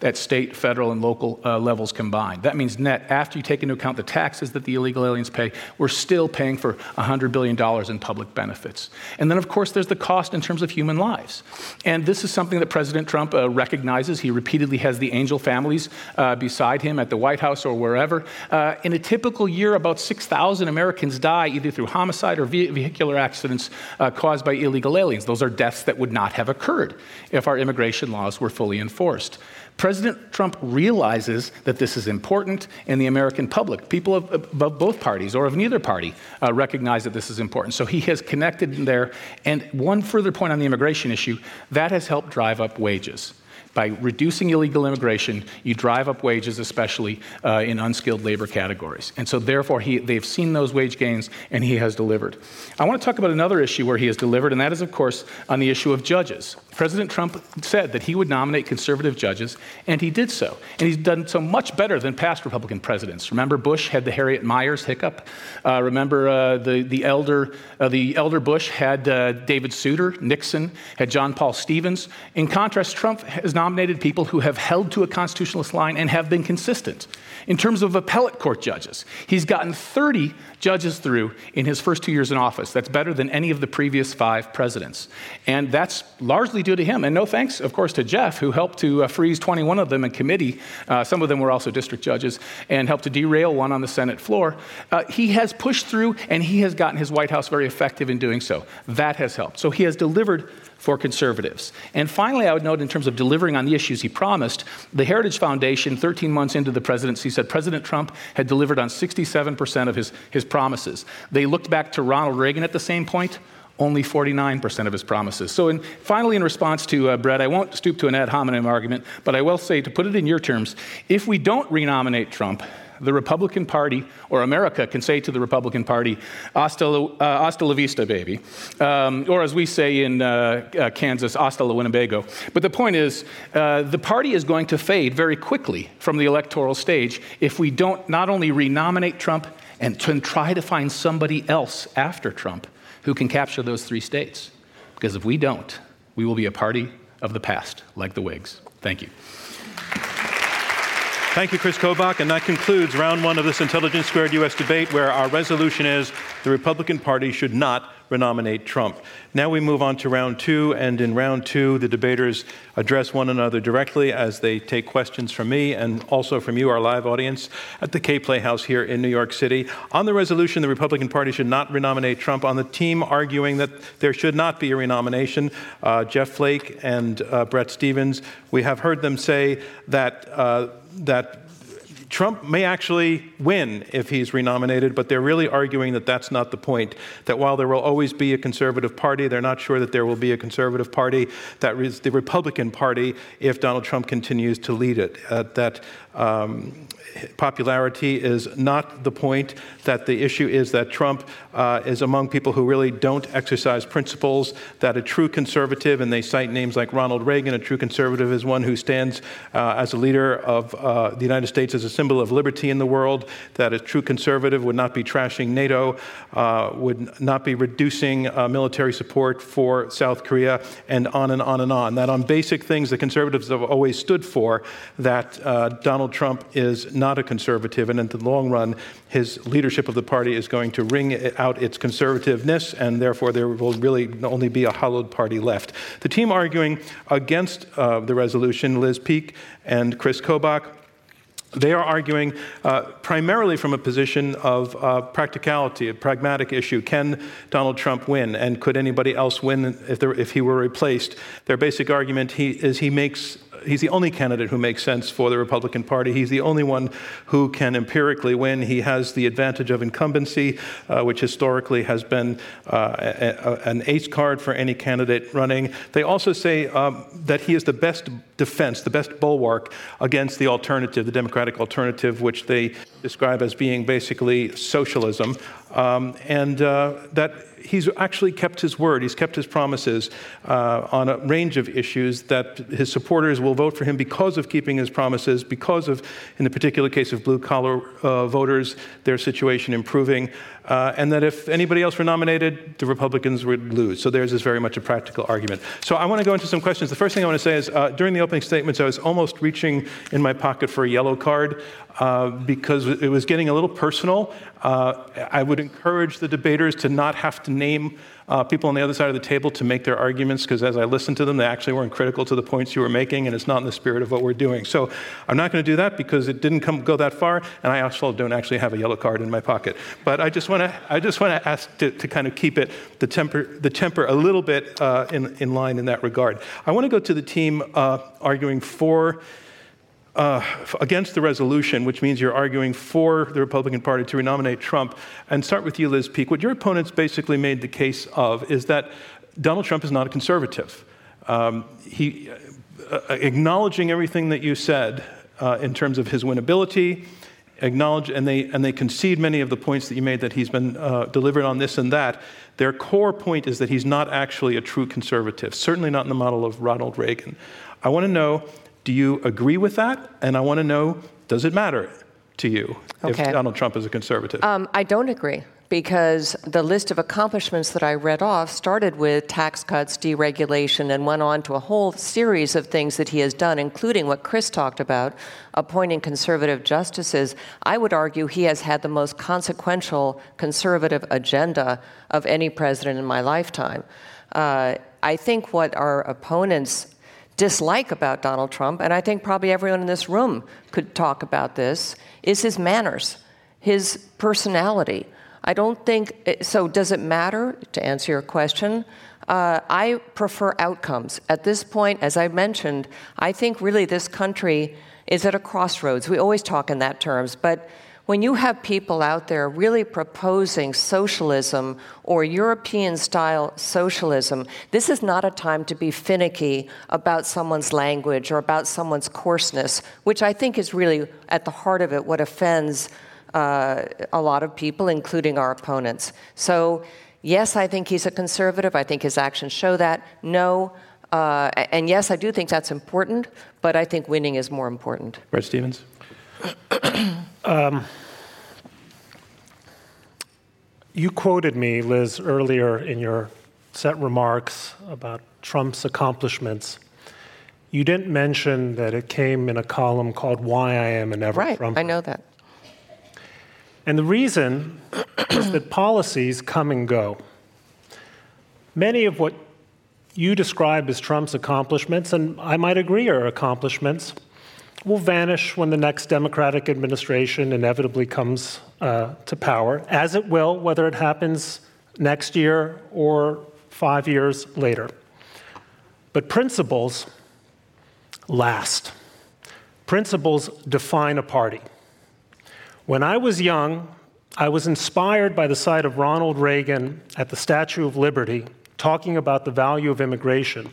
that state, federal, and local uh, levels combined. That means net, after you take into account the taxes that the illegal aliens pay, we're still paying for $100 billion in public benefits. And then, of course, there's the cost in terms of human lives. And this is something that President Trump uh, recognizes. He repeatedly has the angel families uh, beside him at the White House or wherever. Uh, in a typical year, about 6,000 Americans die either through homicide or vehicular accidents uh, caused by illegal aliens. Those are deaths that would not have occurred if our immigration laws were fully enforced. President Trump realizes that this is important, and the American public, people of, of both parties or of neither party, uh, recognize that this is important. So he has connected there. And one further point on the immigration issue that has helped drive up wages. By reducing illegal immigration, you drive up wages, especially uh, in unskilled labor categories. And so, therefore, he, they've seen those wage gains, and he has delivered. I want to talk about another issue where he has delivered, and that is, of course, on the issue of judges. President Trump said that he would nominate conservative judges, and he did so. And he's done so much better than past Republican presidents. Remember, Bush had the Harriet Miers hiccup. Uh, remember, uh, the, the, elder, uh, the elder Bush had uh, David Souter. Nixon had John Paul Stevens. In contrast, Trump has nominated people who have held to a constitutionalist line and have been consistent. In terms of appellate court judges, he's gotten 30 judges through in his first two years in office. That's better than any of the previous five presidents. And that's largely due to him. And no thanks, of course, to Jeff, who helped to uh, freeze 21 of them in committee. Uh, some of them were also district judges, and helped to derail one on the Senate floor. Uh, he has pushed through, and he has gotten his White House very effective in doing so. That has helped. So he has delivered for conservatives. And finally, I would note in terms of delivering on the issues he promised, the Heritage Foundation, 13 months into the presidency, said President Trump had delivered on 67% of his, his promises. They looked back to Ronald Reagan at the same point. Only 49% of his promises. So, in, finally, in response to uh, Bret, I won't stoop to an ad hominem argument, but I will say, to put it in your terms, if we don't renominate Trump, the Republican Party, or America can say to the Republican Party, hasta uh, hasta la vista, baby. Um, or as we say in uh, uh, Kansas, hasta la Winnebago. But the point is, uh, the party is going to fade very quickly from the electoral stage if we don't not only renominate Trump and try to find somebody else after Trump who can capture those three states. Because if we don't, we will be a party of the past, like the Whigs. Thank you. Thank you, Chris Kobach. And that concludes round one of this Intelligence Squared US debate, where our resolution is the Republican Party should not renominate Trump. Now we move on to round two. And in round two, the debaters address one another directly as they take questions from me and also from you, our live audience, at the Kaye Playhouse here in New York City. On the resolution, the Republican Party should not renominate Trump. On the team arguing that there should not be a renomination, uh, Jeff Flake and uh, Bret Stephens, we have heard them say that. Uh, that Trump may actually win if he's renominated, but they're really arguing that that's not the point. That while there will always be a conservative party, they're not sure that there will be a conservative party that is the Republican Party if Donald Trump continues to lead it. Uh, that um, popularity is not the point, that the issue is that Trump uh, is among people who really don't exercise principles, that a true conservative, and they cite names like Ronald Reagan, a true conservative is one who stands uh, as a leader of uh, the United States as a symbol of liberty in the world, that a true conservative would not be trashing NATO, uh, would not be reducing uh, military support for South Korea, and on and on and on. That on basic things the conservatives have always stood for, that uh, Donald Trump is not a conservative, and in the long run, his leadership of the party is going to wring out its conservativeness, and therefore there will really only be a hollowed party left. The team arguing against uh, the resolution, Liz Peek and Chris Kobach, they are arguing uh, primarily from a position of uh, practicality, a pragmatic issue. Can Donald Trump win? And could anybody else win if, there, if he were replaced? Their basic argument he, is he makes he's the only candidate who makes sense for the Republican Party. He's the only one who can empirically win. He has the advantage of incumbency, uh, which historically has been uh, a, a, an ace card for any candidate running. They also say um, that he is the best defense, the best bulwark against the alternative, the Democratic alternative, which they describe as being basically socialism. um, and uh, that he's actually kept his word. He's kept his promises uh, on a range of issues that his supporters will vote for him because of keeping his promises, because of, in the particular case of blue collar uh, voters, their situation improving. Uh, and that if anybody else were nominated, the Republicans would lose. So theirs is very much a practical argument. So I want to go into some questions. The first thing I want to say is uh, during the opening statements, I was almost reaching in my pocket for a yellow card uh, because it was getting a little personal. Uh, I would encourage the debaters to not have to name uh, people on the other side of the table to make their arguments, because as I listened to them, they actually weren't critical to the points you were making, and it's not in the spirit of what we're doing. So I'm not going to do that because it didn't come, go that far, and I also don't actually have a yellow card in my pocket. But I just want to ask to, to, kind of keep it the temper the temper a little bit uh, in in line in that regard. I want to go to the team uh, arguing for uh, against the resolution, which means you're arguing for the Republican Party to renominate Trump, and start with you, Liz Peek. What your opponents basically made the case of is that Donald Trump is not a conservative. Um, he, uh, uh acknowledging everything that you said uh, in terms of his winnability, acknowledge and they and they concede many of the points that you made that he's been uh, delivered on this and that. Their core point is that he's not actually a true conservative, certainly not in the model of Ronald Reagan. I want to know do you agree with that? And I want to know does it matter to you okay. if Donald Trump is a conservative? Um, I don't agree because the list of accomplishments that I read off started with tax cuts, deregulation, and went on to a whole series of things that he has done, including what Chris talked about, appointing conservative justices. I would argue he has had the most consequential conservative agenda of any president in my lifetime. Uh, I think what our opponents dislike about Donald Trump, and I think probably everyone in this room could talk about this, is his manners, his personality. I don't think so. Does it matter to answer your question? Uh, I prefer outcomes. At this point, as I mentioned, I think really this country is at a crossroads. We always talk in that terms, but when you have people out there really proposing socialism or European style socialism, this is not a time to be finicky about someone's language or about someone's coarseness, which I think is really at the heart of it what offends uh, a lot of people, including our opponents. So, yes, I think he's a conservative. I think his actions show that. No, uh, and yes, I do think that's important, but I think winning is more important. Bret Stephens? Um, you quoted me, Liz, earlier in your set remarks about Trump's accomplishments. You didn't mention that it came in a column called Why I Am a Never right, Trumper. I know that. And the reason is that policies come and go. Many of what you describe as Trump's accomplishments, and I might agree are accomplishments, will vanish when the next Democratic administration inevitably comes uh, to power, as it will, whether it happens next year or five years later. But principles last. Principles define a party. When I was young, I was inspired by the sight of Ronald Reagan at the Statue of Liberty talking about the value of immigration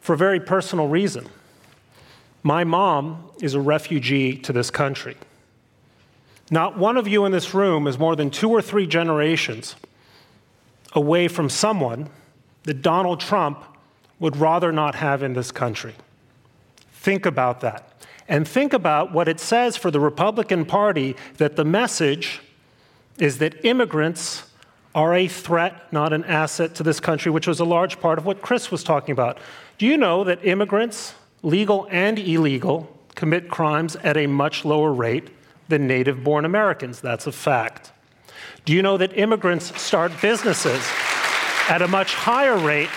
for a very personal reason. My mom is a refugee to this country. Not one of you in this room is more than two or three generations away from someone that Donald Trump would rather not have in this country. Think about that. And think about what it says for the Republican Party that the message is that immigrants are a threat, not an asset to this country, which was a large part of what Chris was talking about. Do you know that immigrants legal and illegal, commit crimes at a much lower rate than native born Americans. That's a fact. Do you know that immigrants start businesses at a much higher rate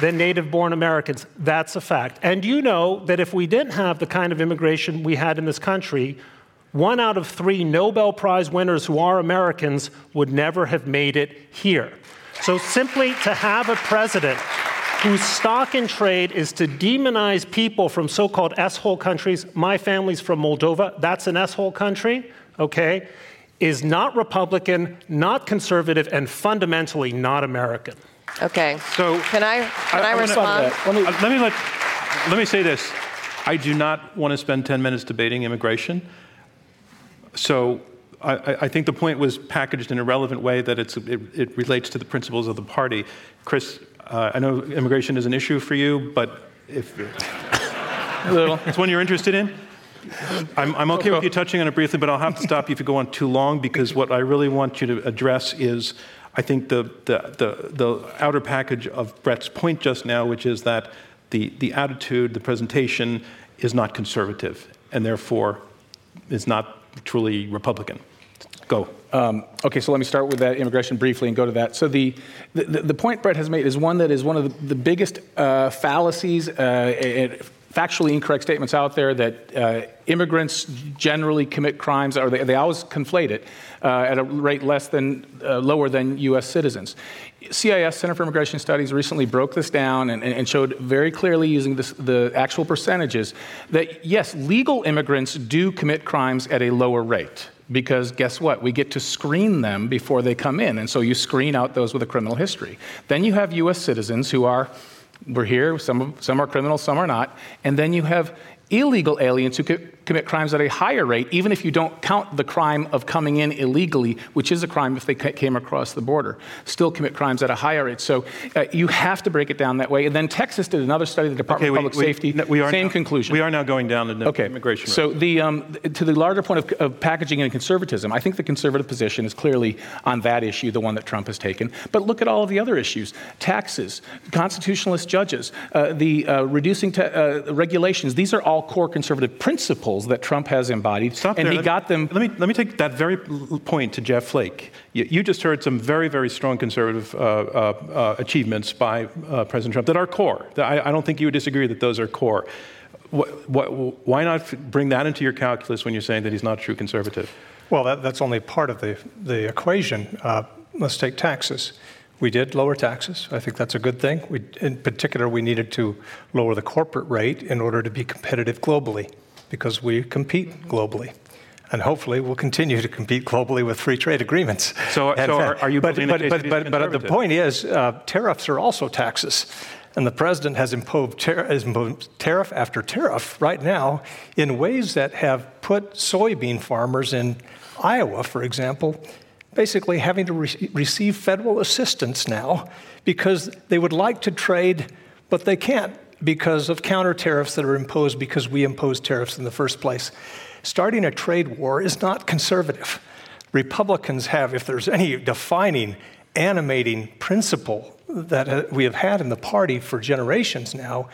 than native born Americans? That's a fact. And you know that if we didn't have the kind of immigration we had in this country, one out of three Nobel Prize winners who are Americans would never have made it here. So simply to have a president whose stock in trade is to demonize people from so called S hole countries. My family's from Moldova, that's an S hole country, okay? Is not Republican, not conservative, and fundamentally not American. Okay. So can I can I, I respond? Let me, uh, let me let let me say this. I do not want to spend 10 minutes debating immigration. So I, I, think the point was packaged in a relevant way that it, it, relates to the principles of the party. Chris, uh, I know immigration is an issue for you, but if it's one you're interested in. I'm, I'm okay with you touching on it briefly, but I'll have to stop you if you go on too long because what I really want you to address is, I think the the the, the outer package of Bret's point just now, which is that the the attitude, the presentation is not conservative, and therefore is not truly Republican. Go. Um, okay, so let me start with that immigration briefly and go to that. So the, the, the point Bret has made is one that is one of the, the biggest uh, fallacies, uh, it, factually incorrect statements out there that uh, immigrants generally commit crimes, or they, they always conflate it, uh, at a rate less than, uh, lower than U.S. citizens. CIS, Center for Immigration Studies, recently broke this down and, and showed very clearly using this, the actual percentages that yes, legal immigrants do commit crimes at a lower rate. Because guess what? We get to screen them before they come in. And so you screen out those with a criminal history. Then you have US citizens who are we're here, some, some are criminals, some are not. And then you have illegal aliens who commit crimes at a higher rate, even if you don't count the crime of coming in illegally, which is a crime if they came across the border, still commit crimes at a higher rate. So uh, you have to break it down that way. And then Texas did another study, the Department okay, of Public we, Safety, we, we same now, conclusion. We are now going down the okay. immigration road. So the, um, to the larger point of, of packaging and conservatism, I think the conservative position is clearly on that issue, the one that Trump has taken. But look at all of the other issues taxes, constitutionalist judges, uh, the uh, reducing te- uh, regulations. These are all core conservative principles that Trump has embodied. Stop and there. he let got them. Let me, let me take that very point to Jeff Flake. You, you just heard some very, very strong conservative uh, uh, uh, achievements by uh, President Trump that are core. I, I, don't think you would disagree that those are core. What, what, why not bring that into your calculus when you're saying that he's not a true conservative? Well, that, that's only part of the, the equation. Uh, let's take taxes. We did lower taxes. I think that's a good thing. We, in particular, we needed to lower the corporate rate in order to be competitive globally because we compete globally. And hopefully we'll continue to compete globally with free trade agreements. So, so are, are, you but, but, but, but, but, the point is, uh, tariffs are also taxes. And the president has imposed, tar- has imposed tariff after tariff right now in ways that have put soybean farmers in Iowa, for example, basically having to re- receive federal assistance now because they would like to trade, but they can't because of counter tariffs that are imposed because we imposed tariffs in the first place. Starting a trade war is not conservative. Republicans have, if there's any defining, animating principle that uh, we have had in the party for generations now,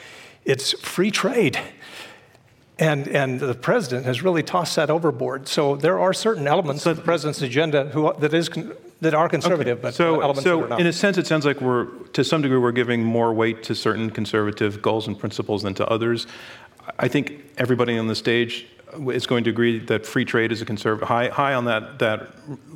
it's free trade. And, and the president has really tossed that overboard. So there are certain elements of the president's agenda who, that, is, that are conservative, okay. but so, elements so that are not. in a sense, it sounds like we're, to some degree, we're giving more weight to certain conservative goals and principles than to others. I think everybody on the stage is going to agree that free trade is a conservative high, high on that, that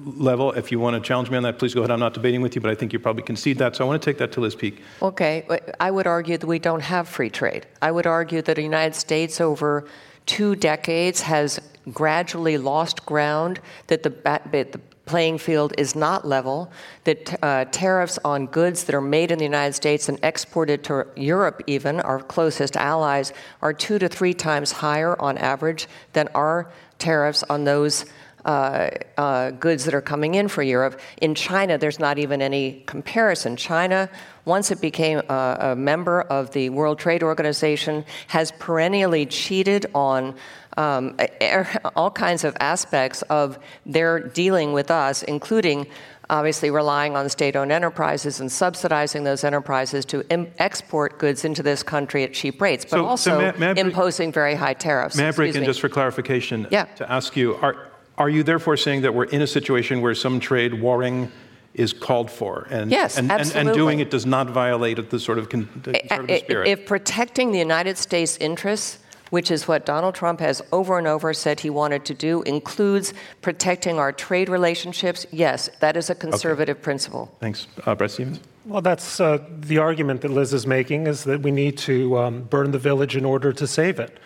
level. If you want to challenge me on that, please go ahead. I'm not debating with you, but I think you probably concede that. So I want to take that to Liz Peek. Okay. I would argue that we don't have free trade. I would argue that the United States over two decades has gradually lost ground, that the, the playing field is not level, that uh, tariffs on goods that are made in the United States and exported to Europe, even our closest allies, are two to three times higher on average than our tariffs on those. Uh, uh, goods that are coming in for Europe. In China, there's not even any comparison. China, once it became a, a member of the World Trade Organization, has perennially cheated on um, all kinds of aspects of their dealing with us, including obviously relying on state owned enterprises and subsidizing those enterprises to Im- export goods into this country at cheap rates, but so, also so may, may imposing very high tariffs. May I break in just for clarification yeah. to ask you are, are you therefore saying that we're in a situation where some trade warring? Is called for, and, yes, and, and, and, doing it does not violate the sort of con- conservative spirit. If protecting the United States interests which is what Donald Trump has over and over said he wanted to do, includes protecting our trade relationships. Yes, that is a conservative okay. principle. Thanks. Uh, Bret Stephens? Well, that's uh, the argument that Liz is making is that we need to um, burn the village in order to save it.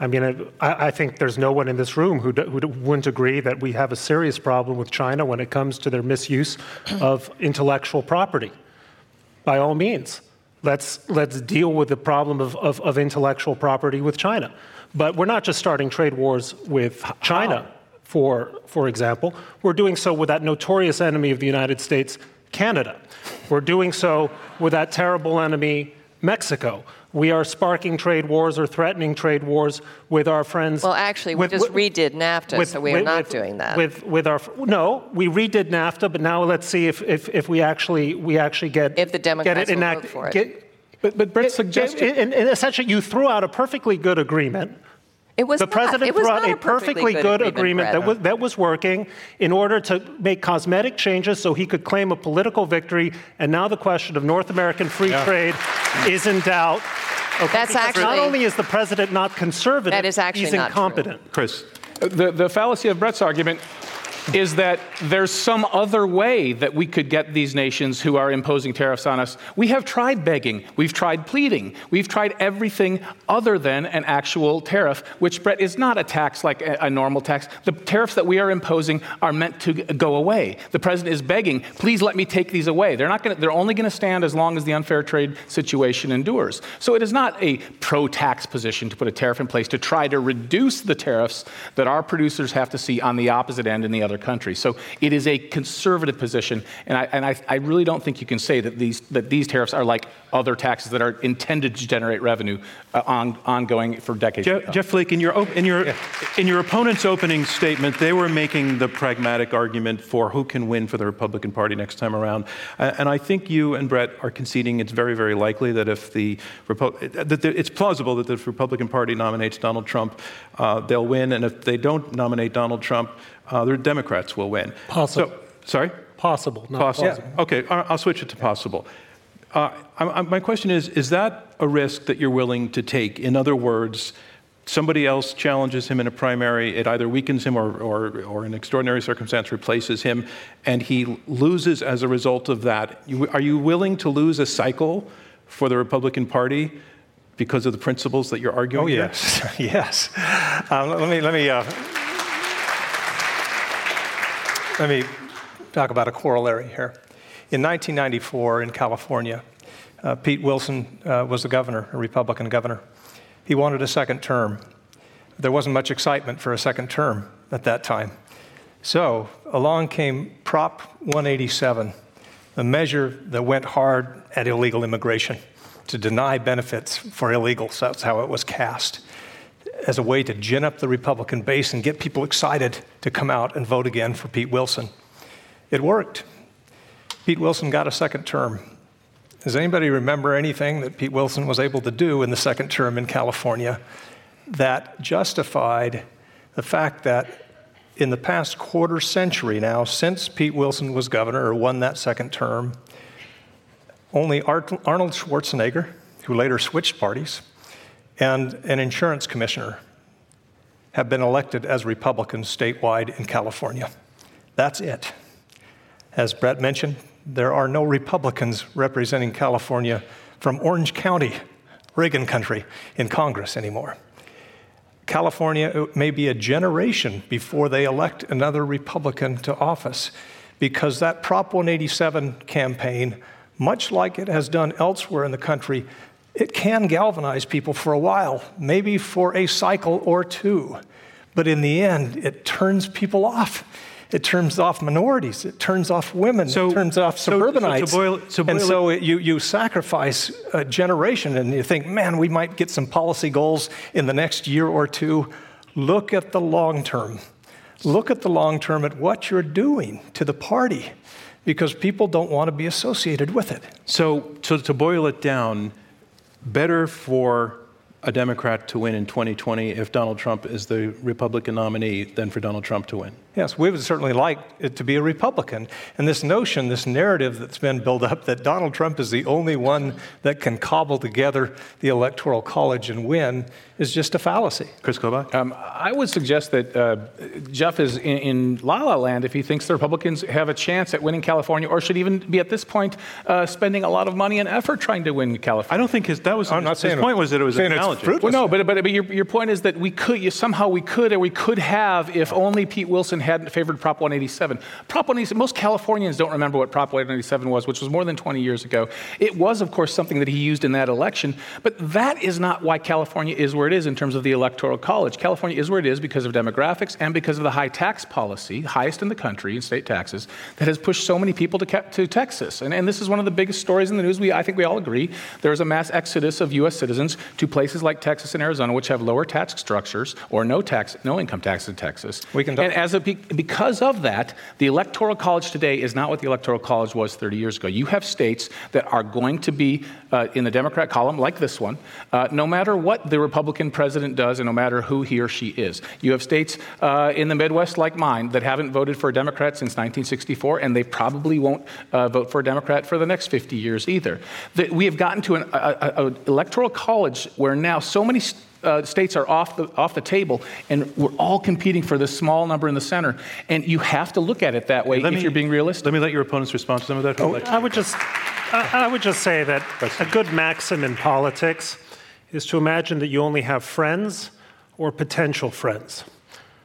I mean, I, I think there's no one in this room who, who wouldn't agree that we have a serious problem with China when it comes to their misuse of intellectual property. By all means. Let's, let's deal with the problem of, of, of, intellectual property with China. But we're not just starting trade wars with China. How? for, for example. We're doing so with that notorious enemy of the United States, Canada. We're doing so with that terrible enemy, Mexico. We are sparking trade wars or threatening trade wars with our friends. Well, actually, we with- just with- redid NAFTA, with- so we are not with- doing that. With, with our no, we redid NAFTA, but now let's see if, if, if we actually we actually get If the get it enacted. for. Get- But, but Bret's it- suggestion. and, and essentially, you threw out a perfectly good agreement. It was The not. president it was threw out not a perfectly good agreement that was, that was working in order to make cosmetic changes so he could claim a political victory. And now the question of North American free trade is in doubt. Okay, That's actually- not only is the president not conservative, That is actually he's not true. incompetent. Chris, the, the fallacy of Bret's argument is that there's some other way that we could get these nations who are imposing tariffs on us. We have tried begging, we've tried pleading, we've tried everything other than an actual tariff, which, Bret, is not a tax like a, a normal tax. The tariffs that we are imposing are meant to go away. The president is begging, please let me take these away. They're, not gonna, they're only going to stand as long as the unfair trade situation endures. So it is not a pro tax position to put a tariff in place to try to reduce the tariffs that our producers have to see on the opposite end in the other countries. So it is a conservative position, and I, and I, I really don't think you can say that these, that these tariffs are like other taxes that are intended to generate revenue uh, on, ongoing for decades. Jeff. Jeff Flake, in your, op- in, your, in your opponent's opening statement, they were making the pragmatic argument for who can win for the Republican Party next time around. A- And I think you and Bret are conceding it's very, very likely that if the, Repu- that the it's plausible that the Republican Party nominates Donald Trump, uh, they'll win. And if they don't nominate Donald Trump, uh, the Democrats will win. Possible. So, sorry? Possible, not Possible. plausible. Okay, I- I'll switch it to possible. Uh, I- I- my question is Is that a risk that you're willing to take? In other words, somebody else challenges him in a primary, it either weakens him or, or, or in extraordinary circumstance replaces him, and he loses as a result of that. You, are you willing to lose a cycle for the Republican Party because of the principles that you're arguing? Oh, yes, yes. Um, let me, let me, uh, let me talk about a corollary here. In 1994 in California, uh, Pete Wilson uh, was the governor, a Republican governor. He wanted a second term. There wasn't much excitement for a second term at that time. So along came Prop 187, a measure that went hard at illegal immigration to deny benefits for illegals. That's how it was cast as a way to gin up the Republican base and get people excited to come out and vote again for Pete Wilson. It worked. Pete Wilson got a second term. Does anybody remember anything that Pete Wilson was able to do in the second term in California that justified the fact that in the past quarter century now, since Pete Wilson was governor or won that second term, only Arnold Schwarzenegger, who later switched parties, and an insurance commissioner have been elected as Republicans statewide in California. That's it. As Bret mentioned, there are no Republicans representing California from Orange County, Reagan country, in Congress anymore. California uh, may be a generation before they elect another Republican to office because that Prop 187 campaign, much like it has done elsewhere in the country, it can galvanize people for a while, maybe for a cycle or two. But in the end, it turns people off. It turns off minorities. It turns off women. So- it turns off so- so suburbanites. boil- so and so it- you, you sacrifice a generation and you think, man, we might get some policy goals in the next year or two. Look at the long term. Look at the long term at what you're doing to the party because people don't want to be associated with it. So, so to boil it down, better for a Democrat to win in 2020 if Donald Trump is the Republican nominee than for Donald Trump to win. Yes, we would certainly like it to be a Republican. And this notion, this narrative that's been built up that Donald Trump is the only one that can cobble together the Electoral College and win is just a fallacy. Chris Kobach? Um, I would suggest that uh, Jeff is in, in La La Land if he thinks the Republicans have a chance at winning California, or should even be at this point uh, spending a lot of money and effort trying to win California. I don't think his, that was I'm not his, saying his point was that it was an analogy. Well, no, but, but, but your, your point is that we could, you, somehow we could, or we could have, if only Pete Wilson Nixon hadn't favored Prop 187. Prop 187, most Californians don't remember what Prop 187 was, which was more than 20 years ago. It was, of course, something that he used in that election, but that is not why California is where it is in terms of the Electoral College. California is where it is because of demographics and because of the high tax policy, highest in the country in state taxes, that has pushed so many people to, to Texas. And, and this is one of the biggest stories in the news. We, I think we all agree. There's a mass exodus of U.S. citizens to places like Texas and Arizona, which have lower tax structures or no tax, no income tax in Texas. We can and as a, because of that, the Electoral College today is not what the Electoral College was 30 years ago. You have states that are going to be uh, in the Democrat column, like this one, uh, no matter what the Republican president does and no matter who he or she is. You have states uh, in the Midwest, like mine, that haven't voted for a Democrat since 1964, and they probably won't uh, vote for a Democrat for the next 50 years either. We have gotten to an electoral college where now so many uh, states are off the, off the table, and we're all competing for this small number in the center. And you have to look at it that way let if me, you're being realistic. Let me let your opponents respond to some of that. Oh, I would just, I, I would just say that a good maxim in politics is to imagine that you only have friends or potential friends.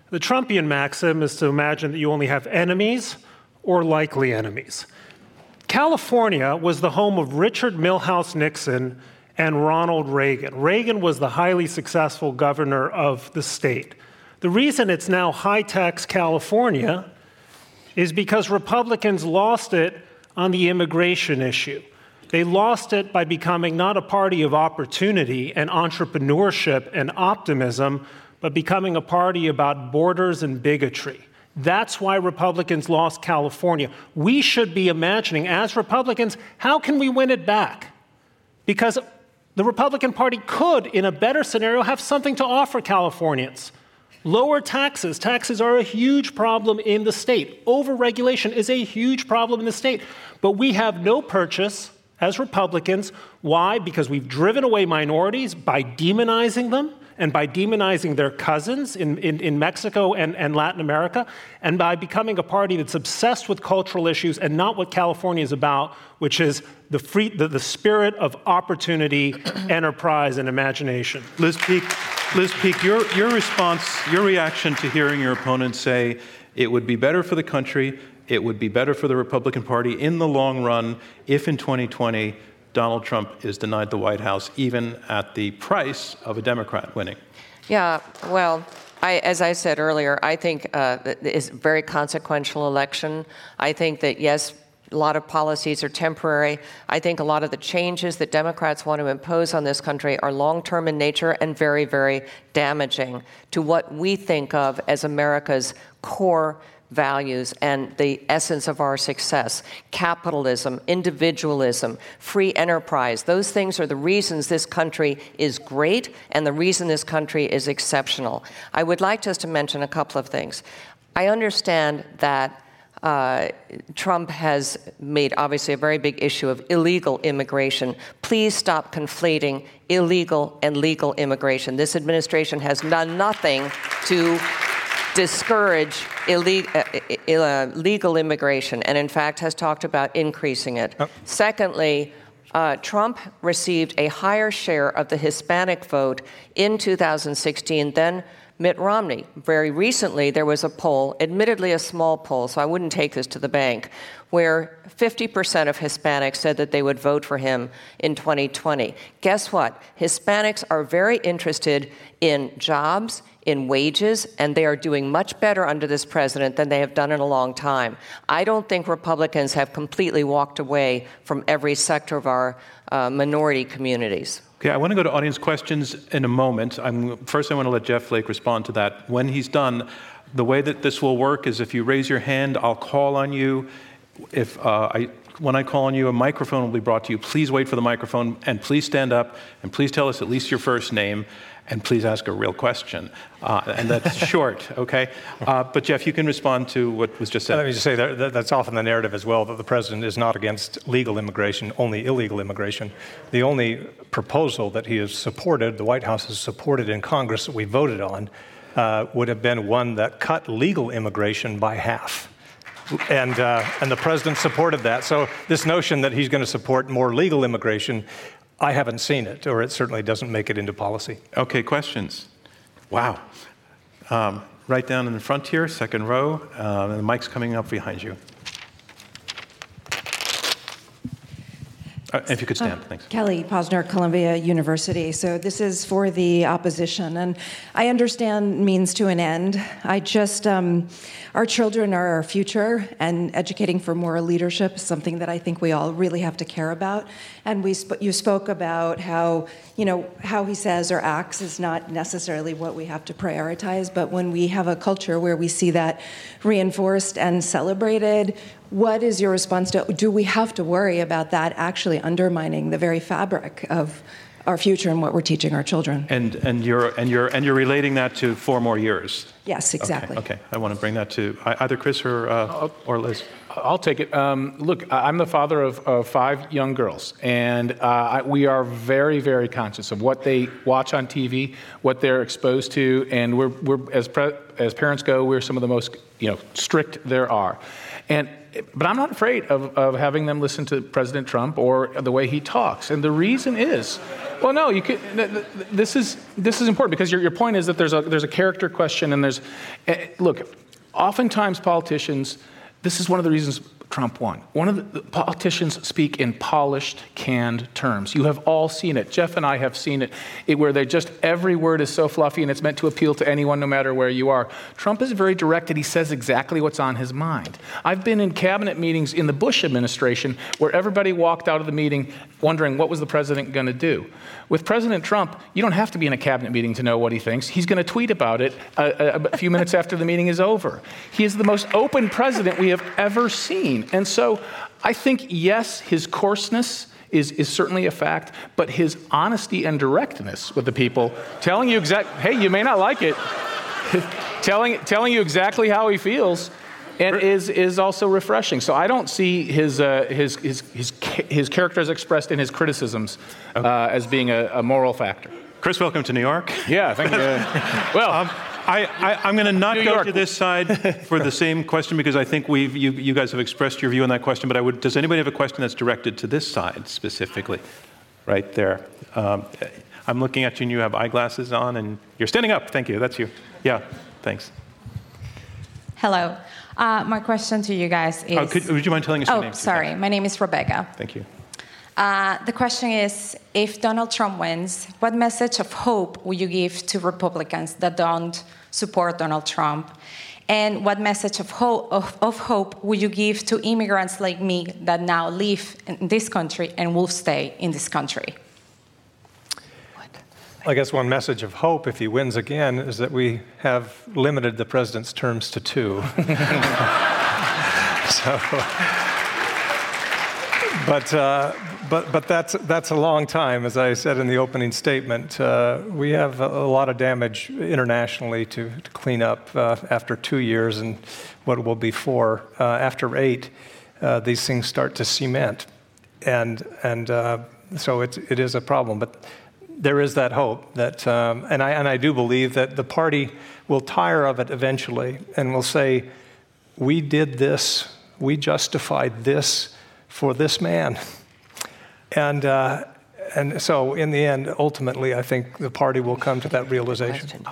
The Trumpian maxim is to imagine that you only have enemies or likely enemies. California was the home of Richard Milhous Nixon and Ronald Reagan. Reagan was the highly successful governor of the state. The reason it's now high tax California is because Republicans lost it on the immigration issue. They lost it by becoming not a party of opportunity and entrepreneurship and optimism, but becoming a party about borders and bigotry. That's why Republicans lost California. We should be imagining, as Republicans, how can we win it back? Because the Republican Party could, in a better scenario, have something to offer Californians. Lower taxes. Taxes are a huge problem in the state. Overregulation is a huge problem in the state. But we have no purchase as Republicans. Why? Because we've driven away minorities by demonizing them and by demonizing their cousins in, in, in, Mexico and, and Latin America, and by becoming a party that's obsessed with cultural issues and not what California is about, which is the, free, the, the spirit of opportunity, enterprise, and imagination. Liz Peek, Liz Peek your, your response, your reaction to hearing your opponent say it would be better for the country, it would be better for the Republican Party in the long run if in 2020 Donald Trump is denied the White House, even at the price of a Democrat winning? Yeah, well, I, as I said earlier, I think uh, it's a very consequential election. I think that, yes, a lot of policies are temporary. I think a lot of the changes that Democrats want to impose on this country are long term in nature and very, very damaging to what we think of as America's core values and the essence of our success capitalism, individualism, free enterprise. Those things are the reasons this country is great and the reason this country is exceptional. I would like just to mention a couple of things. I understand that. Uh, Trump has made obviously a very big issue of illegal immigration. Please stop conflating illegal and legal immigration. This administration has done nothing to discourage illegal, uh, uh, legal immigration, and in fact has talked about increasing it. Oh. Secondly, uh, Trump received a higher share of the Hispanic vote in 2016 than Mitt Romney. Very recently, there was a poll, admittedly a small poll, so I wouldn't take this to the bank, where 50% of Hispanics said that they would vote for him in 2020. Guess what? Hispanics are very interested in jobs, in wages, and they are doing much better under this president than they have done in a long time. I don't think Republicans have completely walked away from every sector of our uh, minority communities. Okay, I want to go to audience questions in a moment. I'm, first, I want to let Jeff Flake respond to that. When he's done, the way that this will work is if you raise your hand, I'll call on you. If uh, I when I call on you, a microphone will be brought to you. Please wait for the microphone and please stand up and please tell us at least your first name and please ask a real question. Uh, and that's short, okay? Uh, but Jeff, you can respond to what was just said. Let me just say that, that's often the narrative as well that the president is not against legal immigration, only illegal immigration. The only proposal that he has supported, the White House has supported in Congress that we voted on, uh, would have been one that cut legal immigration by half. And, uh, and the president supported that. So, this notion that he's going to support more legal immigration I haven't seen it, or it certainly doesn't make it into policy. Okay, questions? Wow. Um, right down in the front here, second row, uh, and the mic's coming up behind you. If you could stand, thanks. Kelly Posner, Columbia University. So this is for the opposition, and I understand means to an end. I just, um, our children are our future, and educating for moral leadership is something that I think we all really have to care about. And we, sp- you spoke about how, you know, how he says or acts is not necessarily what we have to prioritize, but when we have a culture where we see that reinforced and celebrated, what is your response to do we have to worry about that actually undermining the very fabric of our future and what we're teaching our children And, and, you're, and, you're, and you're relating that to four more years? yes exactly Okay, okay. I want to bring that to either Chris or, uh, or Liz. I'll take it. Um, look, I'm the father of, of five young girls, and uh, I, we are very, very conscious of what they watch on TV, what they're exposed to, and we're, we're as, pre- as parents go, we're some of the most you know, strict there are. And but I'm not afraid of, of having them listen to President Trump or the way he talks. And the reason is, well, no, you could, this is this is important because your, your point is that there's a there's a character question and there's eh, look, oftentimes politicians. This is one of the reasons Trump won. One of the, the, politicians speak in polished, canned terms. You have all seen it. Jeff and I have seen it, it, where they just every word is so fluffy and it's meant to appeal to anyone, no matter where you are. Trump is very directed. He says exactly what's on his mind. I've been in cabinet meetings in the Bush administration where everybody walked out of the meeting wondering what was the president going to do. With President Trump, you don't have to be in a cabinet meeting to know what he thinks. He's going to tweet about it a, a, a few minutes after the meeting is over. He is the most open president we have ever seen. And so I think, yes, his coarseness is, is certainly a fact, but his honesty and directness with the people, telling you exact, hey, you may not like it, telling, telling you exactly how he feels, and is, is also refreshing. So I don't see his, uh, his, his, his, his character as expressed in his criticisms uh, as being a, a, moral factor. Chris, welcome to New York. Yeah, thank you. well, um, I, am going to not New go York. to this side for the same question because I think we've, you, you, guys have expressed your view on that question. But I would, does anybody have a question that's directed to this side specifically? Right there. Um, I'm looking at you and you have eyeglasses on and you're standing up. Thank you. That's you. Yeah, thanks. Hello. Uh, my question to you guys is. Oh, could, would you mind telling us oh, your name? Oh, sorry. My name is Rebecca. Thank you. Uh, the question is if Donald Trump wins, what message of hope will you give to Republicans that don't support Donald Trump? And what message of hope, of, of hope will you give to immigrants like me that now live in this country and will stay in this country? I guess one message of hope, if he wins again, is that we have limited the president's terms to two. so, but, uh, but, but that's, that's a long time, as I said in the opening statement. Uh, we have a, lot of damage internationally to, to clean up uh, after two years and what will be four. Uh, after eight, uh, these things start to cement. And, and uh, so it, it is a problem. But there is that hope that, um, and, I, and I do believe that the party will tire of it eventually and will say, We did this, we justified this for this man. And, uh, and so, in the end, ultimately, I think the party will come to that realization.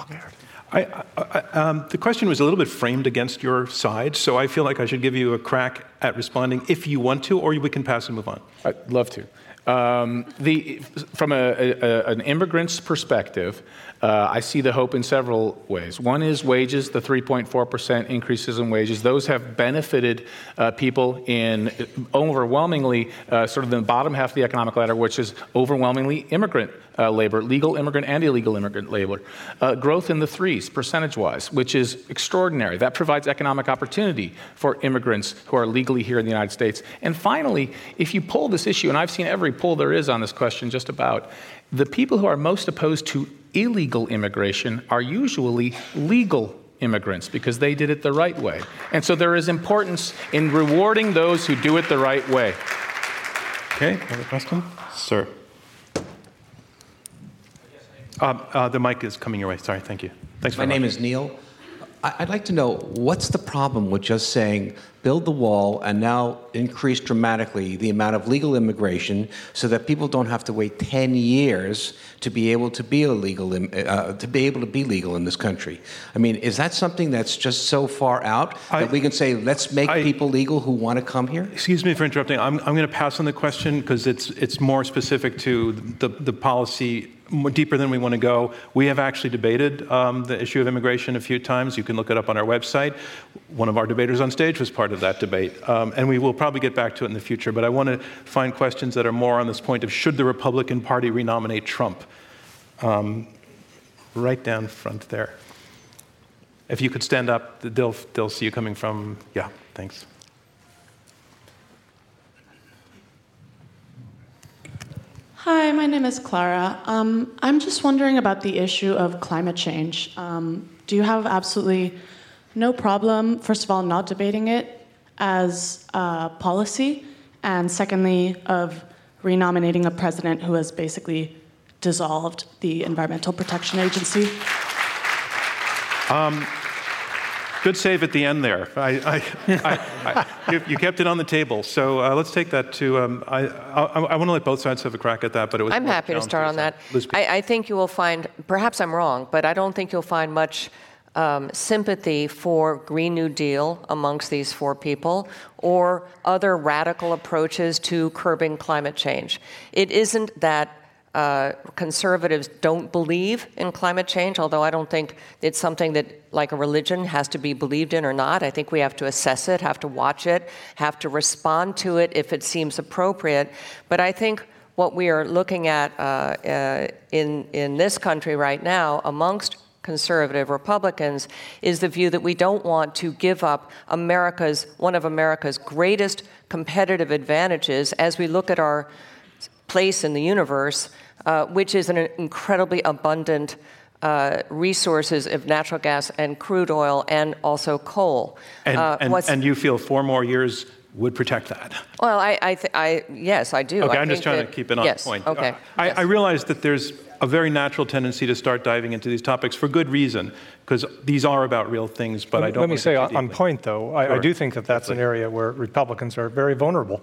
I, I, um, the question was a little bit framed against your side, so I feel like I should give you a crack at responding if you want to, or we can pass and move on. I'd love to. Um, the, from a, a, an immigrant's perspective, uh, I see the hope in several ways. One is wages, the 3.4% increases in wages. Those have benefited uh, people in overwhelmingly uh, sort of the bottom half of the economic ladder, which is overwhelmingly immigrant uh, labor, legal immigrant and illegal immigrant labor. Uh, growth in the threes, percentage wise, which is extraordinary. That provides economic opportunity for immigrants who are legally here in the United States. And finally, if you pull this issue, and I've seen every poll there is on this question just about, the people who are most opposed to illegal immigration are usually legal immigrants because they did it the right way. And so there is importance in rewarding those who do it the right way. Okay, another question? Sir. Uh, uh, the mic is coming your way. Sorry, thank you. Thanks My name is Neil. I'd like to know what's the problem with just saying build the wall, and now increase dramatically the amount of legal immigration so that people don't have to wait 10 years to be able to be illegal uh, to be able to be legal in this country. I mean, is that something that's just so far out I, that we can say let's make I, people legal who want to come here? Excuse me for interrupting. I'm, I'm going to pass on the question because it's it's more specific to the the policy deeper than we want to go. We have actually debated um, the issue of immigration a few times. You can look it up on our website. One of our debaters on stage was part of that debate. Um, and we will probably get back to it in the future. But I want to find questions that are more on this point of should the Republican Party renominate Trump? Um, right down front there. If you could stand up, they'll, they'll see you coming from. Yeah, thanks. Hi, my name is Clara. Um, I'm just wondering about the issue of climate change. Um, do you have absolutely no problem, first of all, not debating it as a policy, and secondly, of renominating a president who has basically dissolved the Environmental Protection Agency? Um, Good save at the end there. I, I, I, you, you, kept it on the table. So uh, let's take that to. Um, I, want to let both sides have a crack at that, but it was. I'm happy to start on that. I, think you will find, perhaps I'm wrong, but I don't think you'll find much um, sympathy for Green New Deal amongst these four people or other radical approaches to curbing climate change. It isn't that uh, conservatives don't believe in climate change, although I don't think it's something that, like a religion, has to be believed in or not. I think we have to assess it, have to watch it, have to respond to it if it seems appropriate. But I think what we are looking at uh, uh, in, in this country right now, amongst conservative Republicans, is the view that we don't want to give up America's, one of America's greatest competitive advantages as we look at our place in the universe uh, which is an incredibly abundant uh, resources of natural gas and crude oil and also coal. And, uh, and, and, you feel four more years would protect that? Well, I, I, th- I yes, I do. Okay, I am just trying that, to keep it on yes, point. Okay. I, yes. I realize that there's a very natural tendency to start diving into these topics for good reason, because these are about real things. But let, I don't. Let me say on, point, though, I, sure. I, do think that that's an area where Republicans are very vulnerable.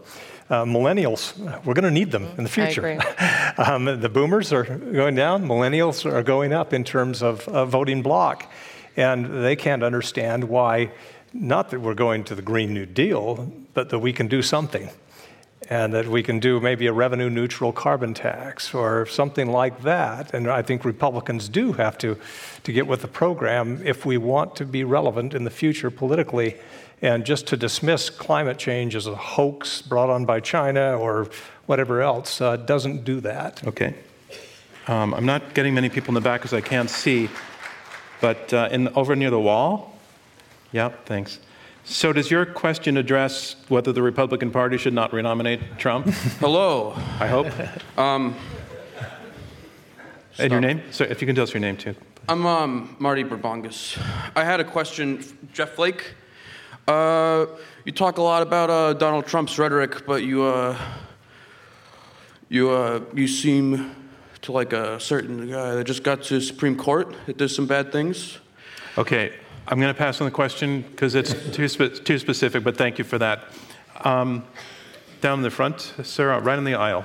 Uh, millennials, we're going to need them in the future. um, the boomers are going down, millennials are going up in terms of uh, voting bloc. And they can't understand why, not that we're going to the Green New Deal, but that we can do something. And that we can do maybe a revenue neutral carbon tax or something like that. And I think Republicans do have to, to get with the program if we want to be relevant in the future politically and just to dismiss climate change as a hoax brought on by China or whatever else uh, doesn't do that. Okay. Um, I'm not getting many people in the back because I can't see, but uh, in, over near the wall? Yeah, thanks. So, does your question address whether the Republican Party should not renominate Trump? Hello. I hope. Um, and your name? So, if you can tell us your name too. I'm um, Marty Burbongas. I had a question. Jeff Flake, uh, you talk a lot about uh, Donald Trump's rhetoric, but you uh, you uh, you seem to like a certain guy that just got to Supreme Court that did some bad things. Okay, I'm going to pass on the question because it's too spe- too specific. But thank you for that. Um, down in the front, sir, right in the aisle.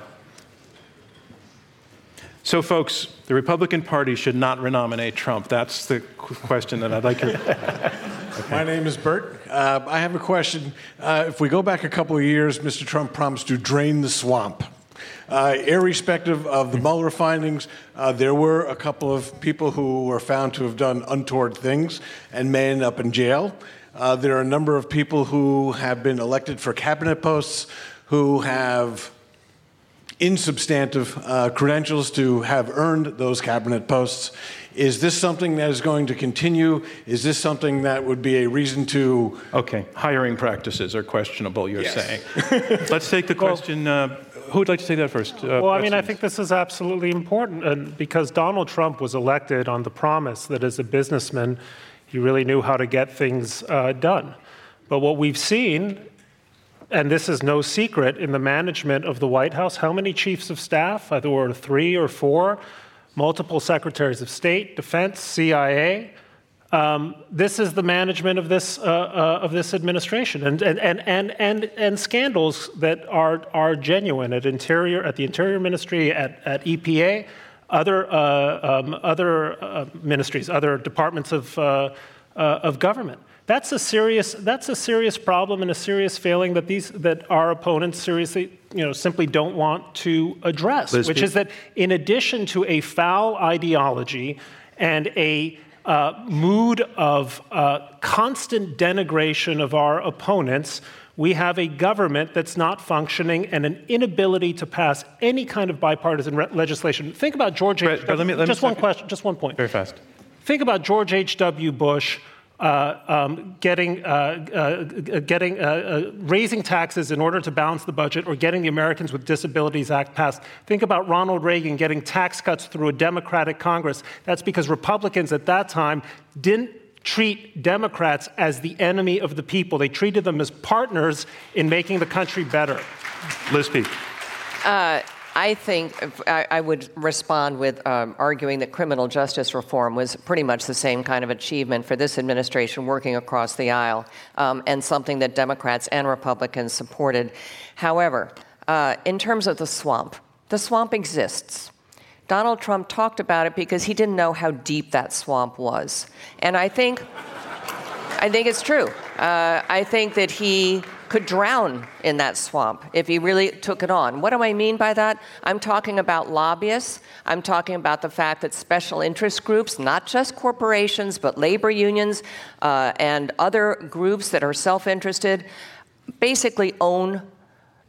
So, folks, the Republican Party should not renominate Trump. That's the question that I'd like you. okay. My name is Bert. Uh, I have a question. Uh, if we go back a couple of years, Mr. Trump promised to drain the swamp. Uh, irrespective of the Mueller findings, uh, there were a couple of people who were found to have done untoward things and may end up in jail. Uh, there are a number of people who have been elected for cabinet posts who have insubstantive uh, credentials to have earned those cabinet posts. Is this something that is going to continue? Is this something that would be a reason to? Okay, hiring practices are questionable. You're yes. saying. Let's take the question. Well, uh, who would like to take that first? Uh, well, I mean, I think this is absolutely important and because Donald Trump was elected on the promise that as a businessman, he really knew how to get things uh, done. But what we've seen and this is no secret in the management of the White House. How many chiefs of staff? There were three or four, multiple secretaries of state, defense, CIA. Um, this is the management of this, uh, uh, of this administration and, and, and, and, and, and scandals that are, are genuine at, interior, at the Interior Ministry, at, at EPA, other, uh, um, other uh, ministries, other departments of, uh, uh, of government. That's a serious, that's a serious problem and a serious failing that, these, that our opponents seriously, you know, simply don't want to address, Liz, which is that in addition to a foul ideology and a uh, mood of uh, constant denigration of our opponents, we have a government that's not functioning and an inability to pass any kind of bipartisan re- legislation. Think about George H. Let me- let me just one question, just one point. Very fast. Think about George H.W. Bush uh, um, getting, uh, uh, getting, uh, uh, raising taxes in order to balance the budget or getting the Americans with Disabilities Act passed. Think about Ronald Reagan getting tax cuts through a Democratic Congress. That's because Republicans at that time didn't treat Democrats as the enemy of the people. They treated them as partners in making the country better. Liz Peek. I think I, I would respond with um, arguing that criminal justice reform was pretty much the same kind of achievement for this administration working across the aisle um, and something that Democrats and Republicans supported. However, uh, in terms of the swamp, the swamp exists. Donald Trump talked about it because he didn't know how deep that swamp was. And I think, I think it's true. Uh, I think that he could drown in that swamp if he really took it on. What do I mean by that? I'm talking about lobbyists. I'm talking about the fact that special interest groups, not just corporations, but labor unions uh, and other groups that are self interested, basically own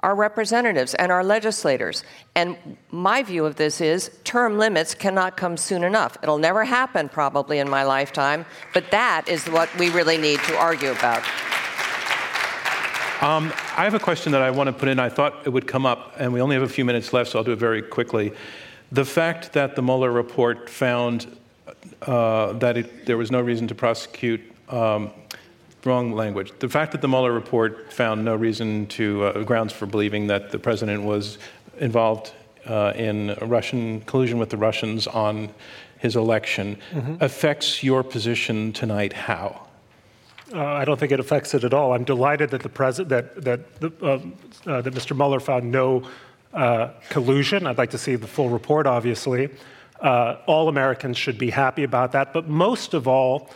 our representatives and our legislators. And my view of this is term limits cannot come soon enough. It'll never happen probably in my lifetime, but that is what we really need to argue about. Um, I have a question that I want to put in. I thought it would come up, and we only have a few minutes left, so I'll do it very quickly. The fact that the Mueller report found uh, that it, there was no reason to prosecute, um, wrong language. The fact that the Mueller report found no reason to, uh, grounds for believing that the president was involved uh, in Russian collusion with the Russians on his election affects your position tonight how? Uh, I don't think it affects it at all. I'm delighted that the president that that the, um, uh, that Mr. Mueller found no uh, collusion. I'd like to see the full report, obviously. Uh, all Americans should be happy about that, but most of all,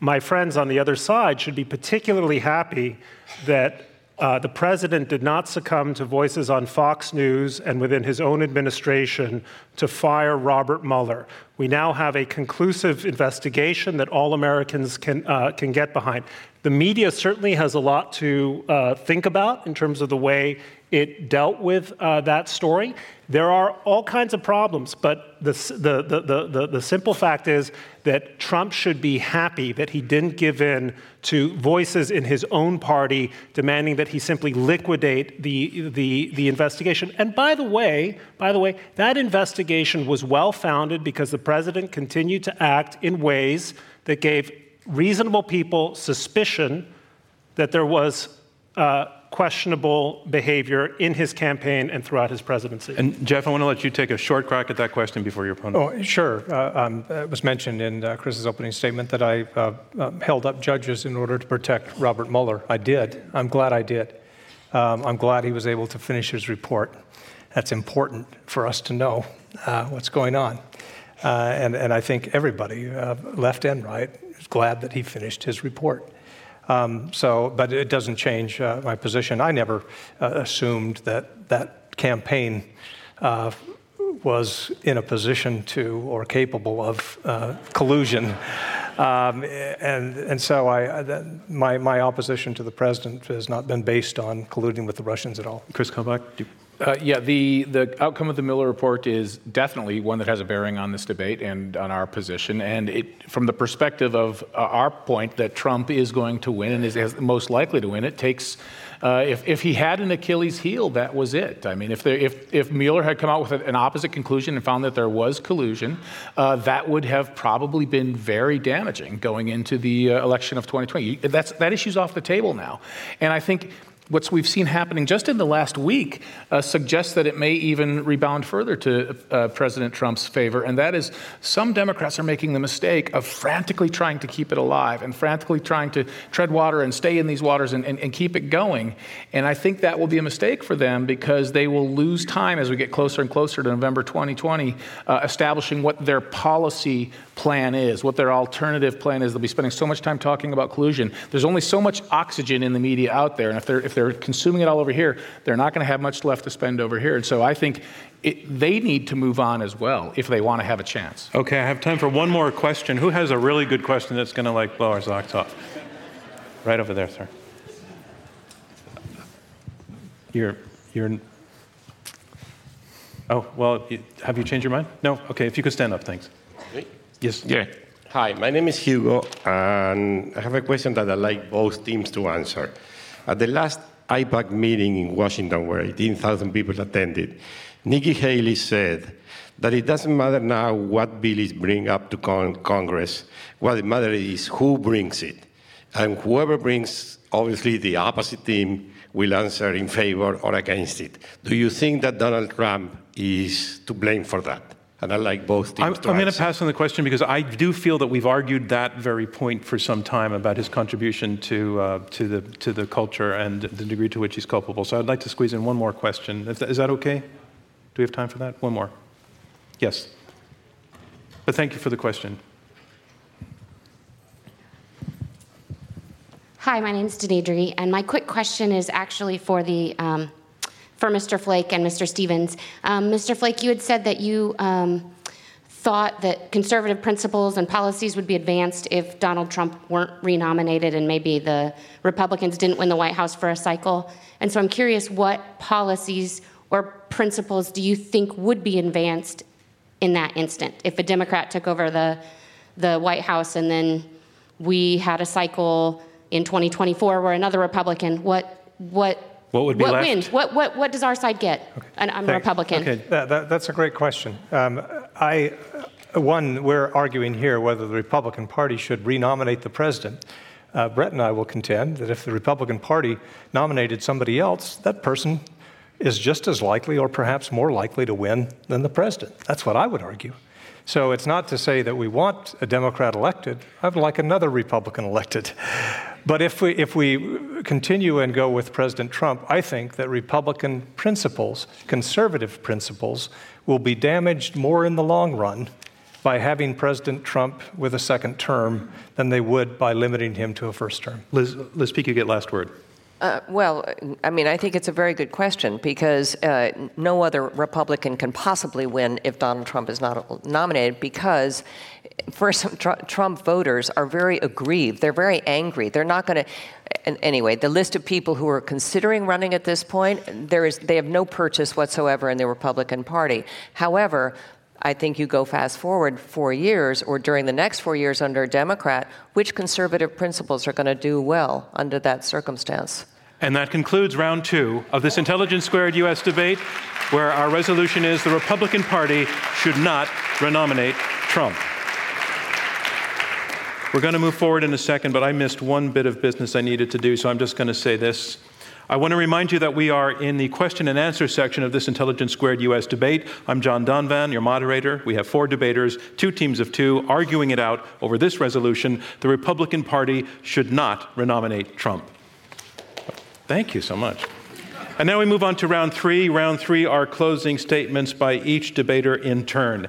my friends on the other side should be particularly happy that uh, the president did not succumb to voices on Fox News and within his own administration to fire Robert Mueller. We now have a conclusive investigation that all Americans can, uh, can get behind. The media certainly has a lot to uh, think about in terms of the way it dealt with uh, that story. There are all kinds of problems, but the, the, the, the, the simple fact is that Trump should be happy that he didn't give in to voices in his own party demanding that he simply liquidate the, the, the investigation. And by the way, by the way, that investigation was well founded because the president continued to act in ways that gave reasonable people suspicion that there was uh, questionable behavior in his campaign and throughout his presidency. And Jeff, I want to let you take a short crack at that question before your opponent. Oh, sure. Uh, um, it was mentioned in uh, Chris's opening statement that I uh, uh, held up judges in order to protect Robert Mueller. I did. I'm glad I did. Um, I'm glad he was able to finish his report. That's important for us to know uh, what's going on. Uh, and, and I think everybody, uh, left and right, is glad that he finished his report. Um, so, but it doesn't change uh, my position. I never uh, assumed that that campaign uh, was in a position to or capable of uh, collusion. Um, and, and so I, my, my opposition to the president has not been based on colluding with the Russians at all. Chris Kobach, Uh, yeah, the, the outcome of the Mueller report is definitely one that has a bearing on this debate and on our position. And it, from the perspective of uh, our point that Trump is going to win and is, is most likely to win, it takes. Uh, if, if he had an Achilles heel, that was it. I mean, if, there, if, if Mueller had come out with an opposite conclusion and found that there was collusion, uh, that would have probably been very damaging going into the uh, election of 2020. That's, that issue's off the table now. And I think what we've seen happening just in the last week uh, suggests that it may even rebound further to uh, President Trump's favor. And that is some Democrats are making the mistake of frantically trying to keep it alive and frantically trying to tread water and stay in these waters and, and, and keep it going. And I think that will be a mistake for them because they will lose time as we get closer and closer to November 2020, uh, establishing what their policy plan is, what their alternative plan is. They'll be spending so much time talking about collusion. There's only so much oxygen in the media out there. And if they're, if they're consuming it all over here, they're not going to have much left to spend over here. And so I think it, they need to move on as well if they want to have a chance. Okay, I have time for one more question. Who has a really good question that's going to like blow our socks off? Right over there, sir. You're, you're. Oh, well, have you changed your mind? No? Okay, if you could stand up, thanks. Yes. Yeah. Hi, my name is Hugo, and I have a question that I'd like both teams to answer. At the last AIPAC meeting in Washington, where 18,000 people attended, Nikki Haley said that it doesn't matter now what bill is bring up to con- Congress. What matters is who brings it. And whoever brings, obviously, the opposite team will answer in favor or against it. Do you think that Donald Trump is to blame for that? And I like both teams. I'm, I'm going to pass on the question because I do feel that we've argued that very point for some time about his contribution to, uh, to, the, to the culture and the degree to which he's culpable. So I'd like to squeeze in one more question. Is that, is that okay? Do we have time for that? One more. Yes. But thank you for the question. Hi, my name is Denidri, and my quick question is actually for the um, for Mr. Flake and Mr. Stephens. Um, Mr. Flake, you had said that you um, thought that conservative principles and policies would be advanced if Donald Trump weren't renominated and maybe the Republicans didn't win the White House for a cycle. And so I'm curious what policies or principles do you think would be advanced in that instant if a Democrat took over the, the White House and then we had a cycle in 2024 where another Republican, what, what what would be what left? wins? What, what, what does our side get? Okay. And I'm a Republican. Okay, that, that, that's a great question. Um, I, one, we're arguing here whether the Republican Party should renominate the president. Uh, Bret and I will contend that if the Republican Party nominated somebody else, that person is just as likely or perhaps more likely to win than the president. That's what I would argue. So it's not to say that we want a Democrat elected. I'd like another Republican elected. But if we, if we continue and go with President Trump, I think that Republican principles, conservative principles, will be damaged more in the long run by having President Trump with a second term than they would by limiting him to a first term. Liz, Liz Peek, you get last word. Uh, well, I mean, I think it's a very good question because uh, no other Republican can possibly win if Donald Trump is not nominated because first, Trump voters are very aggrieved. They're very angry. They're not going to. Anyway, the list of people who are considering running at this point, there is, they have no purchase whatsoever in the Republican Party. However, I think you go fast forward four years or during the next four years under a Democrat, which conservative principles are going to do well under that circumstance? And that concludes round two of this Intelligence Squared U.S. debate, where our resolution is the Republican Party should not renominate Trump. We're going to move forward in a second, but I missed one bit of business I needed to do, so I'm just going to say this. I want to remind you that we are in the question and answer section of this Intelligence Squared US debate. I'm John Donvan, your moderator. We have four debaters, two teams of two, arguing it out over this resolution. The Republican Party should not renominate Trump. Thank you so much. And now we move on to round three. Round three are closing statements by each debater in turn.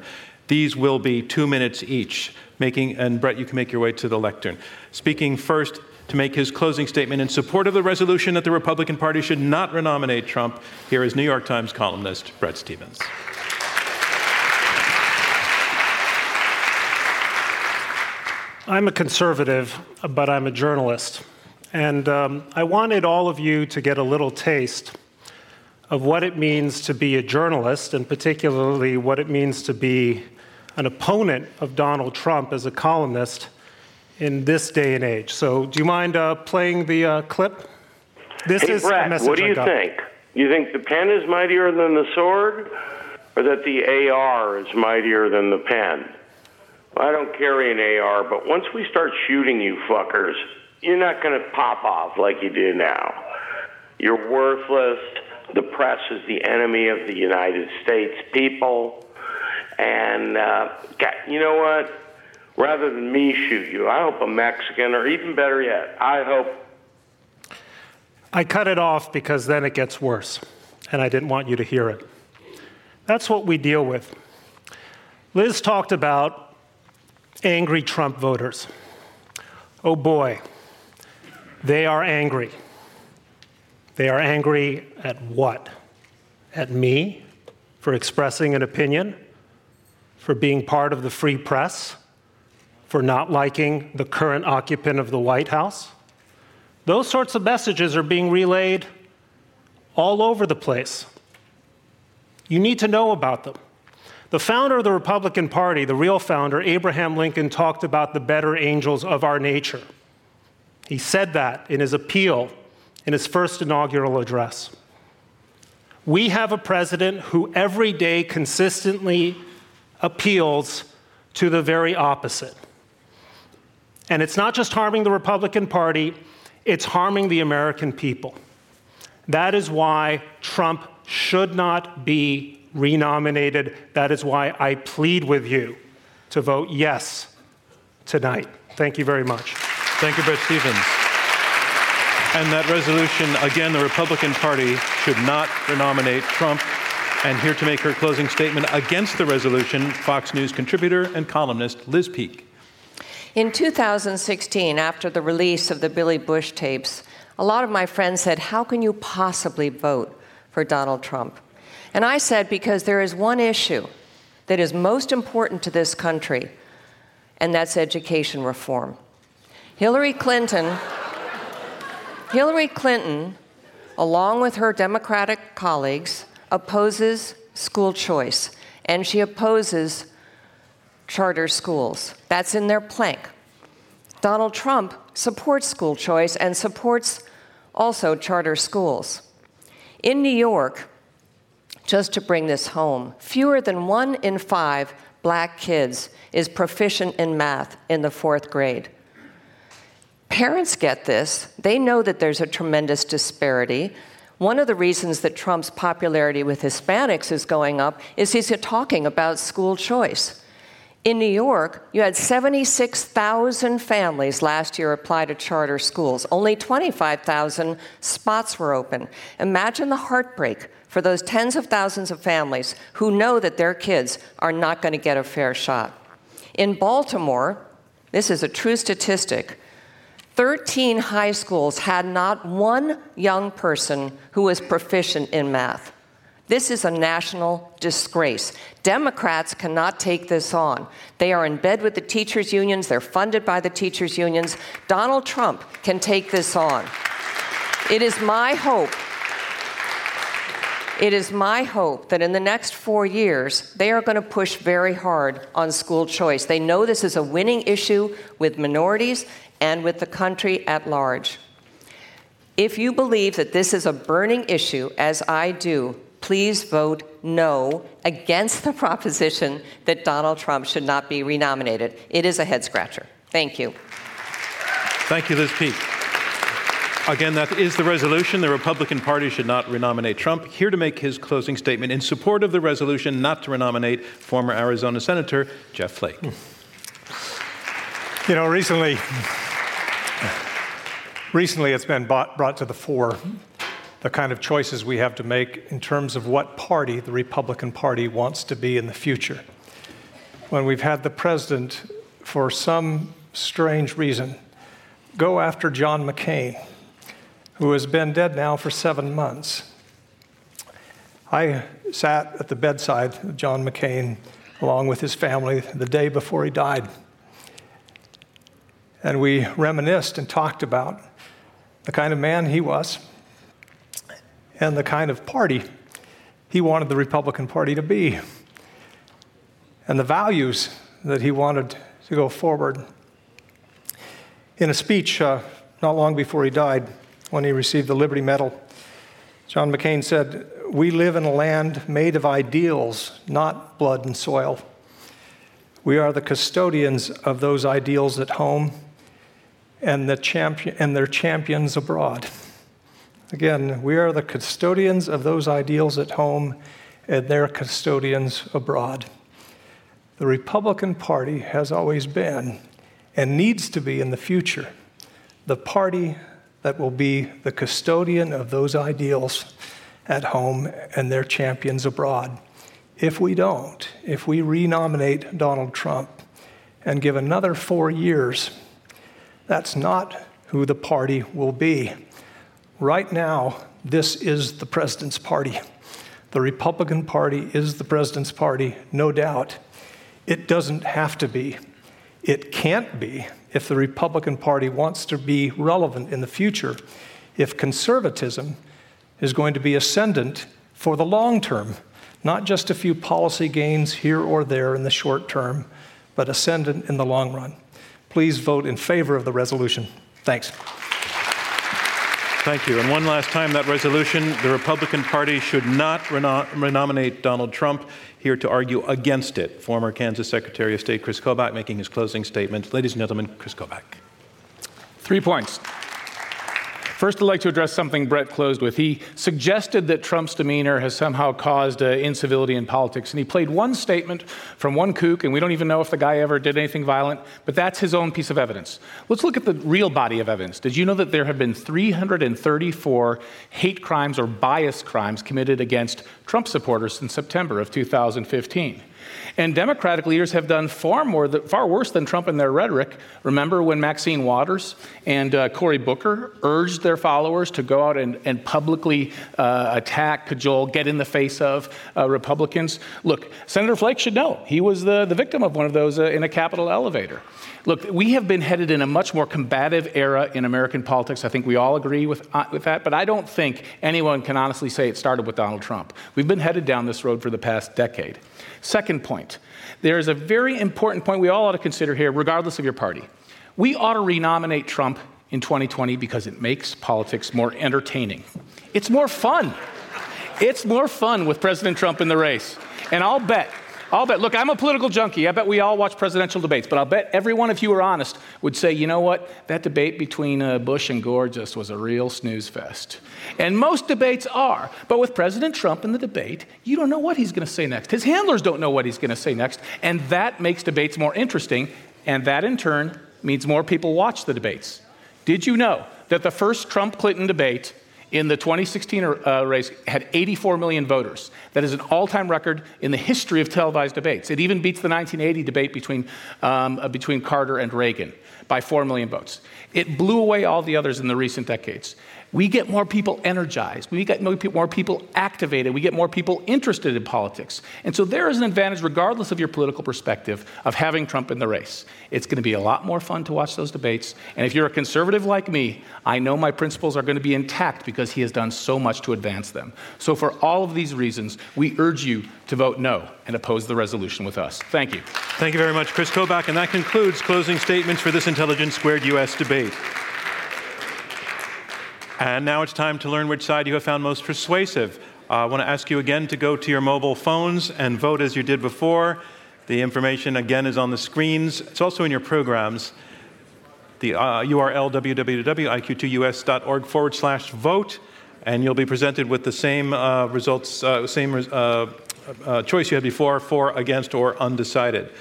These will be two minutes each. Making, and Bret, you can make your way to the lectern. Speaking first to make his closing statement in support of the resolution that the Republican Party should not renominate Trump, here is New York Times columnist Bret Stephens. I'm a conservative, but I'm a journalist. And um, I wanted all of you to get a little taste of what it means to be a journalist, and particularly what it means to be an opponent of Donald Trump as a columnist in this day and age. So, do you mind uh, playing the uh, clip? This hey, is Bret, what do you think? You think the pen is mightier than the sword, or that the AR is mightier than the pen? I don't carry an AR, but once we start shooting you fuckers, you're not going to pop off like you do now. You're worthless. The press is the enemy of the United States people. And uh, you know what? Rather than me shoot you, I hope a Mexican, or even better yet, I hope. I cut it off because then it gets worse, and I didn't want you to hear it. That's what we deal with. Liz talked about angry Trump voters. Oh boy, they are angry. They are angry at what? At me for expressing an opinion, for being part of the free press, for not liking the current occupant of the White House. Those sorts of messages are being relayed all over the place. You need to know about them. The founder of the Republican Party, the real founder, Abraham Lincoln, talked about the better angels of our nature. He said that in his appeal in his first inaugural address. We have a president who every day consistently appeals to the very opposite. And it's not just harming the Republican Party, it's harming the American people. That is why Trump should not be renominated. That is why I plead with you to vote yes tonight. Thank you very much. Thank you, Bret Stephens. And that resolution, again, the Republican Party should not renominate Trump. And here to make her closing statement against the resolution, Fox News contributor and columnist Liz Peek. In 2016, after the release of the Billy Bush tapes, a lot of my friends said, How can you possibly vote for Donald Trump? And I said, because there is one issue that is most important to this country, and that's education reform. Hillary Clinton, Hillary Clinton, along with her Democratic colleagues, opposes school choice, and she opposes charter schools. That's in their plank. Donald Trump supports school choice and supports also charter schools. In New York, just to bring this home, fewer than one in five black kids is proficient in math in the fourth grade. Parents get this. They know that there's a tremendous disparity. One of the reasons that Trump's popularity with Hispanics is going up is he's talking about school choice. In New York, you had 76,000 families last year apply to charter schools. Only 25,000 spots were open. Imagine the heartbreak for those tens of thousands of families who know that their kids are not going to get a fair shot. In Baltimore, this is a true statistic 13 high schools had not one young person who was proficient in math. This is a national disgrace. Democrats cannot take this on. They are in bed with the teachers' unions, they're funded by the teachers' unions. Donald Trump can take this on. It is my hope it is my hope that in the next four years, they are going to push very hard on school choice. They know this is a winning issue with minorities and with the country at large. If you believe that this is a burning issue, as I do, please vote no against the proposition that Donald Trump should not be renominated. It is a head scratcher. Thank you. Thank you, Liz Peek. Again, that is the resolution. The Republican Party should not renominate Trump. Here to make his closing statement in support of the resolution not to renominate former Arizona Senator Jeff Flake. You know, recently, recently it's been brought, brought to the fore the kind of choices we have to make in terms of what party the Republican Party wants to be in the future. When we've had the president, for some strange reason, go after John McCain who has been dead now for seven months. I sat at the bedside of John McCain along with his family the day before he died. And we reminisced and talked about the kind of man he was and the kind of party he wanted the Republican Party to be and the values that he wanted to go forward. In a speech uh, not long before he died, when he received the Liberty Medal. John McCain said, We live in a land made of ideals, not blood and soil. We are the custodians of those ideals at home and, the champion, and their champions abroad. Again, we are the custodians of those ideals at home, and they're custodians abroad. The Republican Party has always been, and needs to be in the future, the party that will be the custodian of those ideals at home and their champions abroad. If we don't, if we renominate Donald Trump and give another four years, that's not who the party will be. Right now, this is the president's party. The Republican Party is the president's party, no doubt. It doesn't have to be. It can't be if the Republican Party wants to be relevant in the future, if conservatism is going to be ascendant for the long term, not just a few policy gains here or there in the short term, but ascendant in the long run. Please vote in favor of the resolution. Thanks. Thank you. And one last time, that resolution the Republican Party should not reno- renominate Donald Trump. Here to argue against it, former Kansas Secretary of State Chris Kobach making his closing statement. Ladies and gentlemen, Chris Kobach. Three points. First, I'd like to address something Bret closed with. He suggested that Trump's demeanor has somehow caused uh, incivility in politics. And he played one statement from one kook, and we don't even know if the guy ever did anything violent, but that's his own piece of evidence. Let's look at the real body of evidence. Did you know that there have been 334 hate crimes or bias crimes committed against Trump supporters since September of 2015? And Democratic leaders have done far more, far worse than Trump in their rhetoric. Remember when Maxine Waters and uh, Cory Booker urged their followers to go out and, and publicly uh, attack, cajole, get in the face of uh, Republicans? Look, Senator Flake should know he was the, the victim of one of those uh, in a Capitol elevator. Look, we have been headed in a much more combative era in American politics. I think we all agree with, uh, with that, but I don't think anyone can honestly say it started with Donald Trump. We've been headed down this road for the past decade. Second point there is a very important point we all ought to consider here, regardless of your party. We ought to renominate Trump in 2020 because it makes politics more entertaining. It's more fun. It's more fun with President Trump in the race. And I'll bet I'll bet. Look, I'm a political junkie. I bet we all watch presidential debates, but I'll bet every one, if you were honest, would say, you know what? That debate between uh, Bush and Gore just was a real snooze fest. And most debates are. But with President Trump in the debate, you don't know what he's going to say next. His handlers don't know what he's going to say next. And that makes debates more interesting. And that, in turn, means more people watch the debates. Did you know that the first Trump Clinton debate in the 2016 uh, race had 84 million voters. That is an all time record in the history of televised debates. It even beats the 1980 debate between, um, uh, between Carter and Reagan by 4 million votes. It blew away all the others in the recent decades we get more people energized, we get more people activated, we get more people interested in politics. And so there is an advantage, regardless of your political perspective, of having Trump in the race. It's going to be a lot more fun to watch those debates. And if you're a conservative like me, I know my principles are going to be intact because he has done so much to advance them. So for all of these reasons, we urge you to vote no and oppose the resolution with us. Thank you. Thank you very much, Chris Kobach. And that concludes closing statements for this Intelligence Squared US debate. And now it's time to learn which side you have found most persuasive. Uh, I want to ask you again to go to your mobile phones and vote as you did before. The information again is on the screens. It's also in your programs. The uh, URL www.iq2us.org forward slash vote, and you'll be presented with the same uh, results, uh, same uh, uh, choice you had before for, against, or undecided.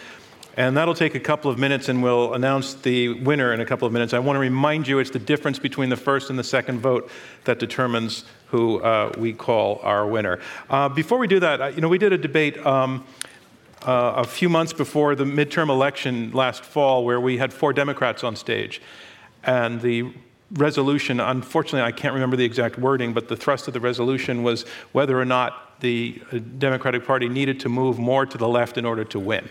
And that'll take a couple of minutes, and we'll announce the winner in a couple of minutes. I want to remind you it's the difference between the first and the second vote that determines who uh, we call our winner. Uh, before we do that, you know, we did a debate um, uh, a few months before the midterm election last fall where we had four Democrats on stage. And the resolution, unfortunately, I can't remember the exact wording, but the thrust of the resolution was whether or not the uh, Democratic Party needed to move more to the left in order to win.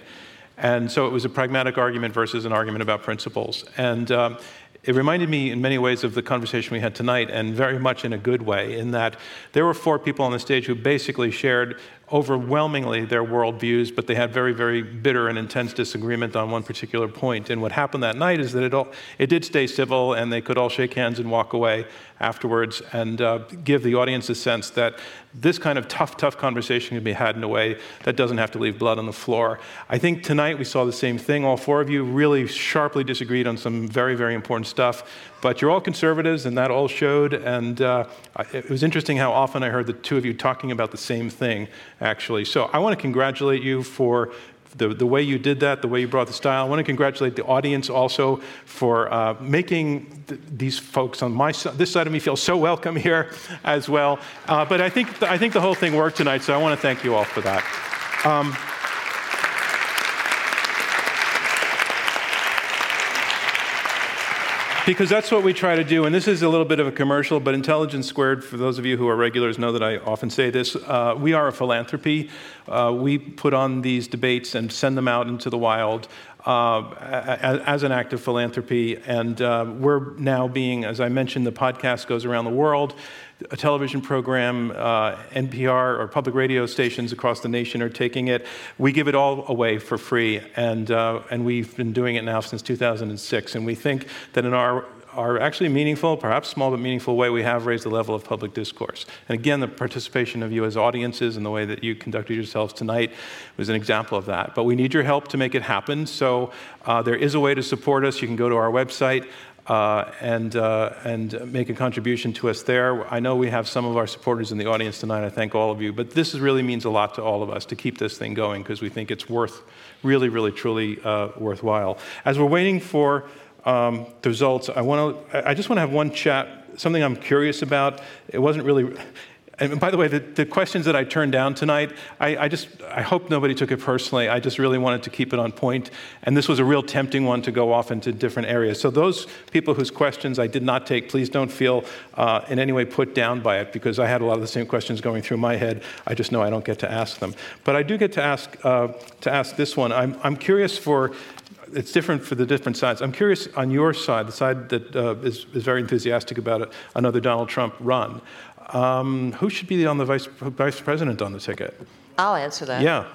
And so it was a pragmatic argument versus an argument about principles. And um, it reminded me in many ways of the conversation we had tonight, and very much in a good way, in that there were four people on the stage who basically shared overwhelmingly their worldviews, but they had very, very bitter and intense disagreement on one particular point. And what happened that night is that it, all, it did stay civil, and they could all shake hands and walk away afterwards and uh, give the audience a sense that this kind of tough, tough conversation can be had in a way that doesn't have to leave blood on the floor. I think tonight we saw the same thing. All four of you really sharply disagreed on some very, very important stuff, but you're all conservatives, and that all showed. And uh, it was interesting how often I heard the two of you talking about the same thing, actually. So I want to congratulate you for the, the way you did that, the way you brought the style. I want to congratulate the audience also for uh, making th- these folks on my this side of me feel so welcome here as well. Uh, but I think, I think the whole thing worked tonight, so I want to thank you all for that. Um, because that's what we try to do. And this is a little bit of a commercial, but Intelligence Squared, for those of you who are regulars, know that I often say this. Uh, we are a philanthropy. Uh, we put on these debates and send them out into the wild. Uh, as, an act of philanthropy. And uh, we're now being, as I mentioned, the podcast goes around the world a television program, uh, NPR or public radio stations across the nation are taking it. We give it all away for free, and, uh, and we've been doing it now since 2006. And we think that in our our actually meaningful, perhaps small but meaningful way, we have raised the level of public discourse. And again, the participation of you as audiences and the way that you conducted yourselves tonight was an example of that. But we need your help to make it happen. So uh, there is a way to support us. You can go to our website uh, and, uh, and make a contribution to us there. I know we have some of our supporters in the audience tonight. I thank all of you. But this really means a lot to all of us to keep this thing going because we think it's worth, really, really, truly uh, worthwhile. As we're waiting for um, the results, I, wanna, I just want to have one chat, something I'm curious about. It wasn't really and by the way, the, the, questions that I turned down tonight, I, I, just I hope nobody took it personally. I just really wanted to keep it on point, and this was a real tempting one to go off into different areas. So those people whose questions I did not take, please don't feel uh, in any way put down by it, because I had a lot of the same questions going through my head. I just know I don't get to ask them, but I do get to ask uh, to ask this one. I'm I'm curious for it's different for the different sides. I'm curious on your side, the side that uh, is, is very enthusiastic about it, another Donald Trump run. Um, who should be on the vice, vice president on the ticket? I'll answer that. Yeah.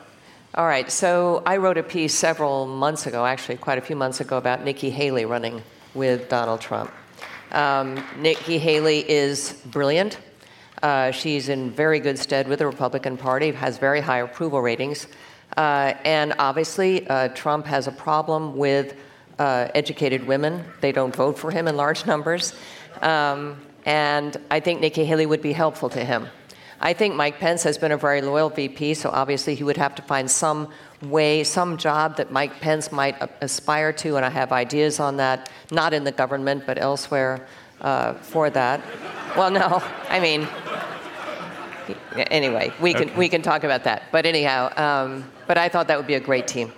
All right. So I wrote a piece several months ago, actually quite a few months ago, about Nikki Haley running with Donald Trump. Um, Nikki Haley is brilliant. Uh, she's in very good stead with the Republican Party, has very high approval ratings. Uh, and obviously, uh, Trump has a problem with uh, educated women. They don't vote for him in large numbers. Um, and I think Nikki Haley would be helpful to him. I think Mike Pence has been a very loyal VP, so obviously he would have to find some way, some job that Mike Pence might aspire to, and I have ideas on that, not in the government, but elsewhere uh, for that. Well, no, I mean, anyway, we can, okay. we can talk about that. But anyhow, um, but I thought that would be a great team.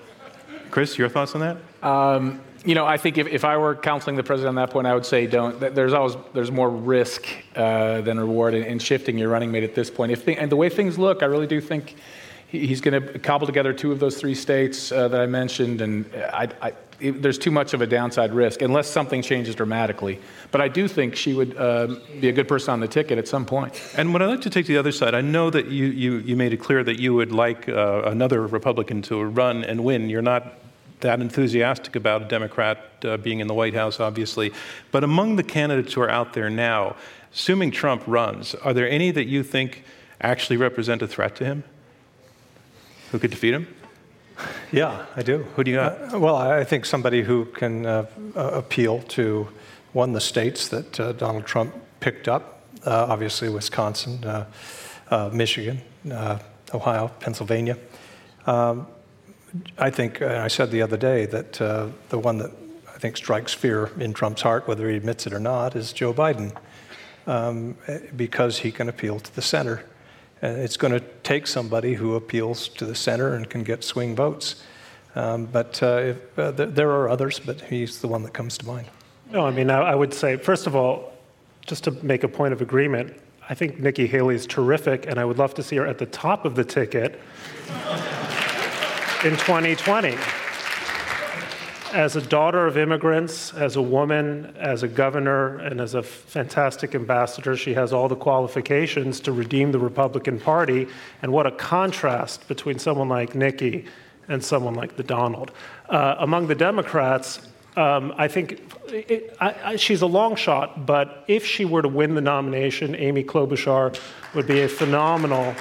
Chris, your thoughts on that? Um, you know, I think if, if I were counseling the president on that point, I would say don't. There's always there's more risk uh, than reward in, in, shifting your running mate at this point. If and the way things look, I really do think he's going to cobble together two of those three states uh, that I mentioned, and I, I, it, there's too much of a downside risk unless something changes dramatically. But I do think she would uh, be a good person on the ticket at some point. And what I'd like to take to the other side, I know that you, you, you made it clear that you would like uh, another Republican to run and win. You're not that enthusiastic about a Democrat uh, being in the White House, obviously. But among the candidates who are out there now, assuming Trump runs, are there any that you think actually represent a threat to him? Who could defeat him? Yeah, I do. Who do you got? Uh, well, I think somebody who can uh, appeal to one the states that uh, Donald Trump picked up, uh, obviously Wisconsin, uh, Michigan, Ohio, Pennsylvania. Um, I think, and I said the other day, that uh, the one that I think strikes fear in Trump's heart, whether he admits it or not, is Joe Biden, um, because he can appeal to the center. And it's going to take somebody who appeals to the center and can get swing votes. Um, but uh, if, uh, th- there are others, but he's the one that comes to mind. No, I mean, I, I would say, first of all, just to make a point of agreement, I think Nikki Haley is terrific, and I would love to see her at the top of the ticket in 2020. as a daughter of immigrants, as a woman, as a governor, and as a fantastic ambassador, she has all the qualifications to redeem the Republican Party. And what a contrast between someone like Nikki and someone like the Donald. Uh, among the Democrats, um, I think it, I, I, she's a long shot, but if she were to win the nomination, Amy Klobuchar would be a phenomenal,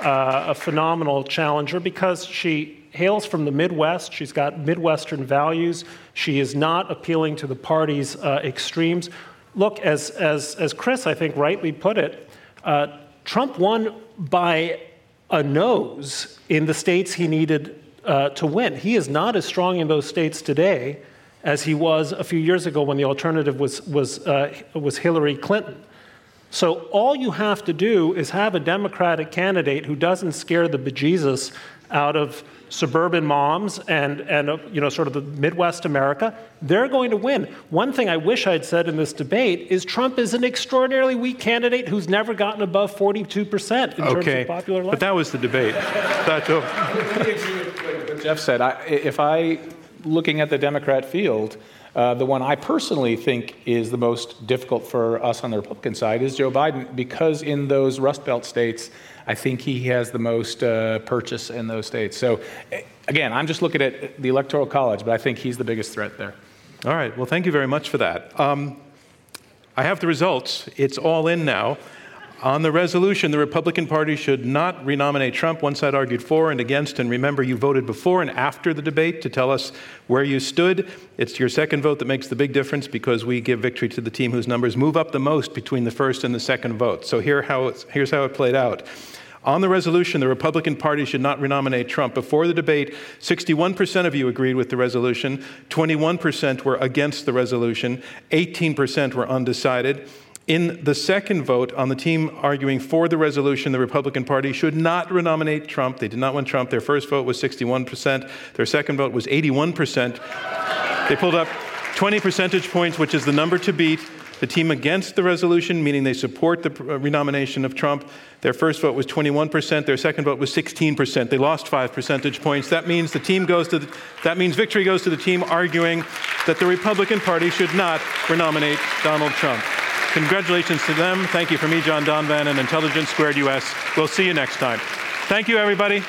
uh, a phenomenal challenger because she hails from the Midwest. She's got Midwestern values. She is not appealing to the party's uh, extremes. Look, as, as, as Chris, I think, rightly put it, uh, Trump won by a nose in the states he needed uh, to win. He is not as strong in those states today as he was a few years ago when the alternative was, was, uh, was Hillary Clinton. So all you have to do is have a Democratic candidate who doesn't scare the bejesus out of suburban moms and, and uh, you know, sort of the Midwest America, they're going to win. One thing I wish I'd said in this debate is Trump is an extraordinarily weak candidate who's never gotten above 42% in okay. terms of popular life. But that was the debate. That's all. Jeff said, I, if I, looking at the Democrat field, uh, the one I personally think is the most difficult for us on the Republican side is Joe Biden, because in those Rust Belt states, I think he has the most uh, purchase in those states. So, again, I'm just looking at the Electoral College, but I think he's the biggest threat there. All right. Well, thank you very much for that. Um, I have the results. It's all in now. On the resolution, the Republican Party should not renominate Trump. One side argued for and against, and remember, you voted before and after the debate to tell us where you stood. It's your second vote that makes the big difference because we give victory to the team whose numbers move up the most between the first and the second vote. So here how here's how it played out. On the resolution, the Republican Party should not renominate Trump. Before the debate, 61% of you agreed with the resolution, 21% were against the resolution, 18% were undecided. In the second vote, on the team arguing for the resolution, the Republican Party should not renominate Trump. They did not want Trump. Their first vote was 61%. Their second vote was 81%. They pulled up 20 percentage points, which is the number to beat. The team against the resolution, meaning they support the uh, renomination of Trump, their first vote was 21%, their second vote was 16%. They lost 5 percentage points. That means the team goes to the, that means victory goes to the team arguing that the Republican Party should not renominate Donald Trump. Congratulations to them. Thank you from me, John Donvan, and Intelligence Squared US. We'll see you next time. Thank you, everybody.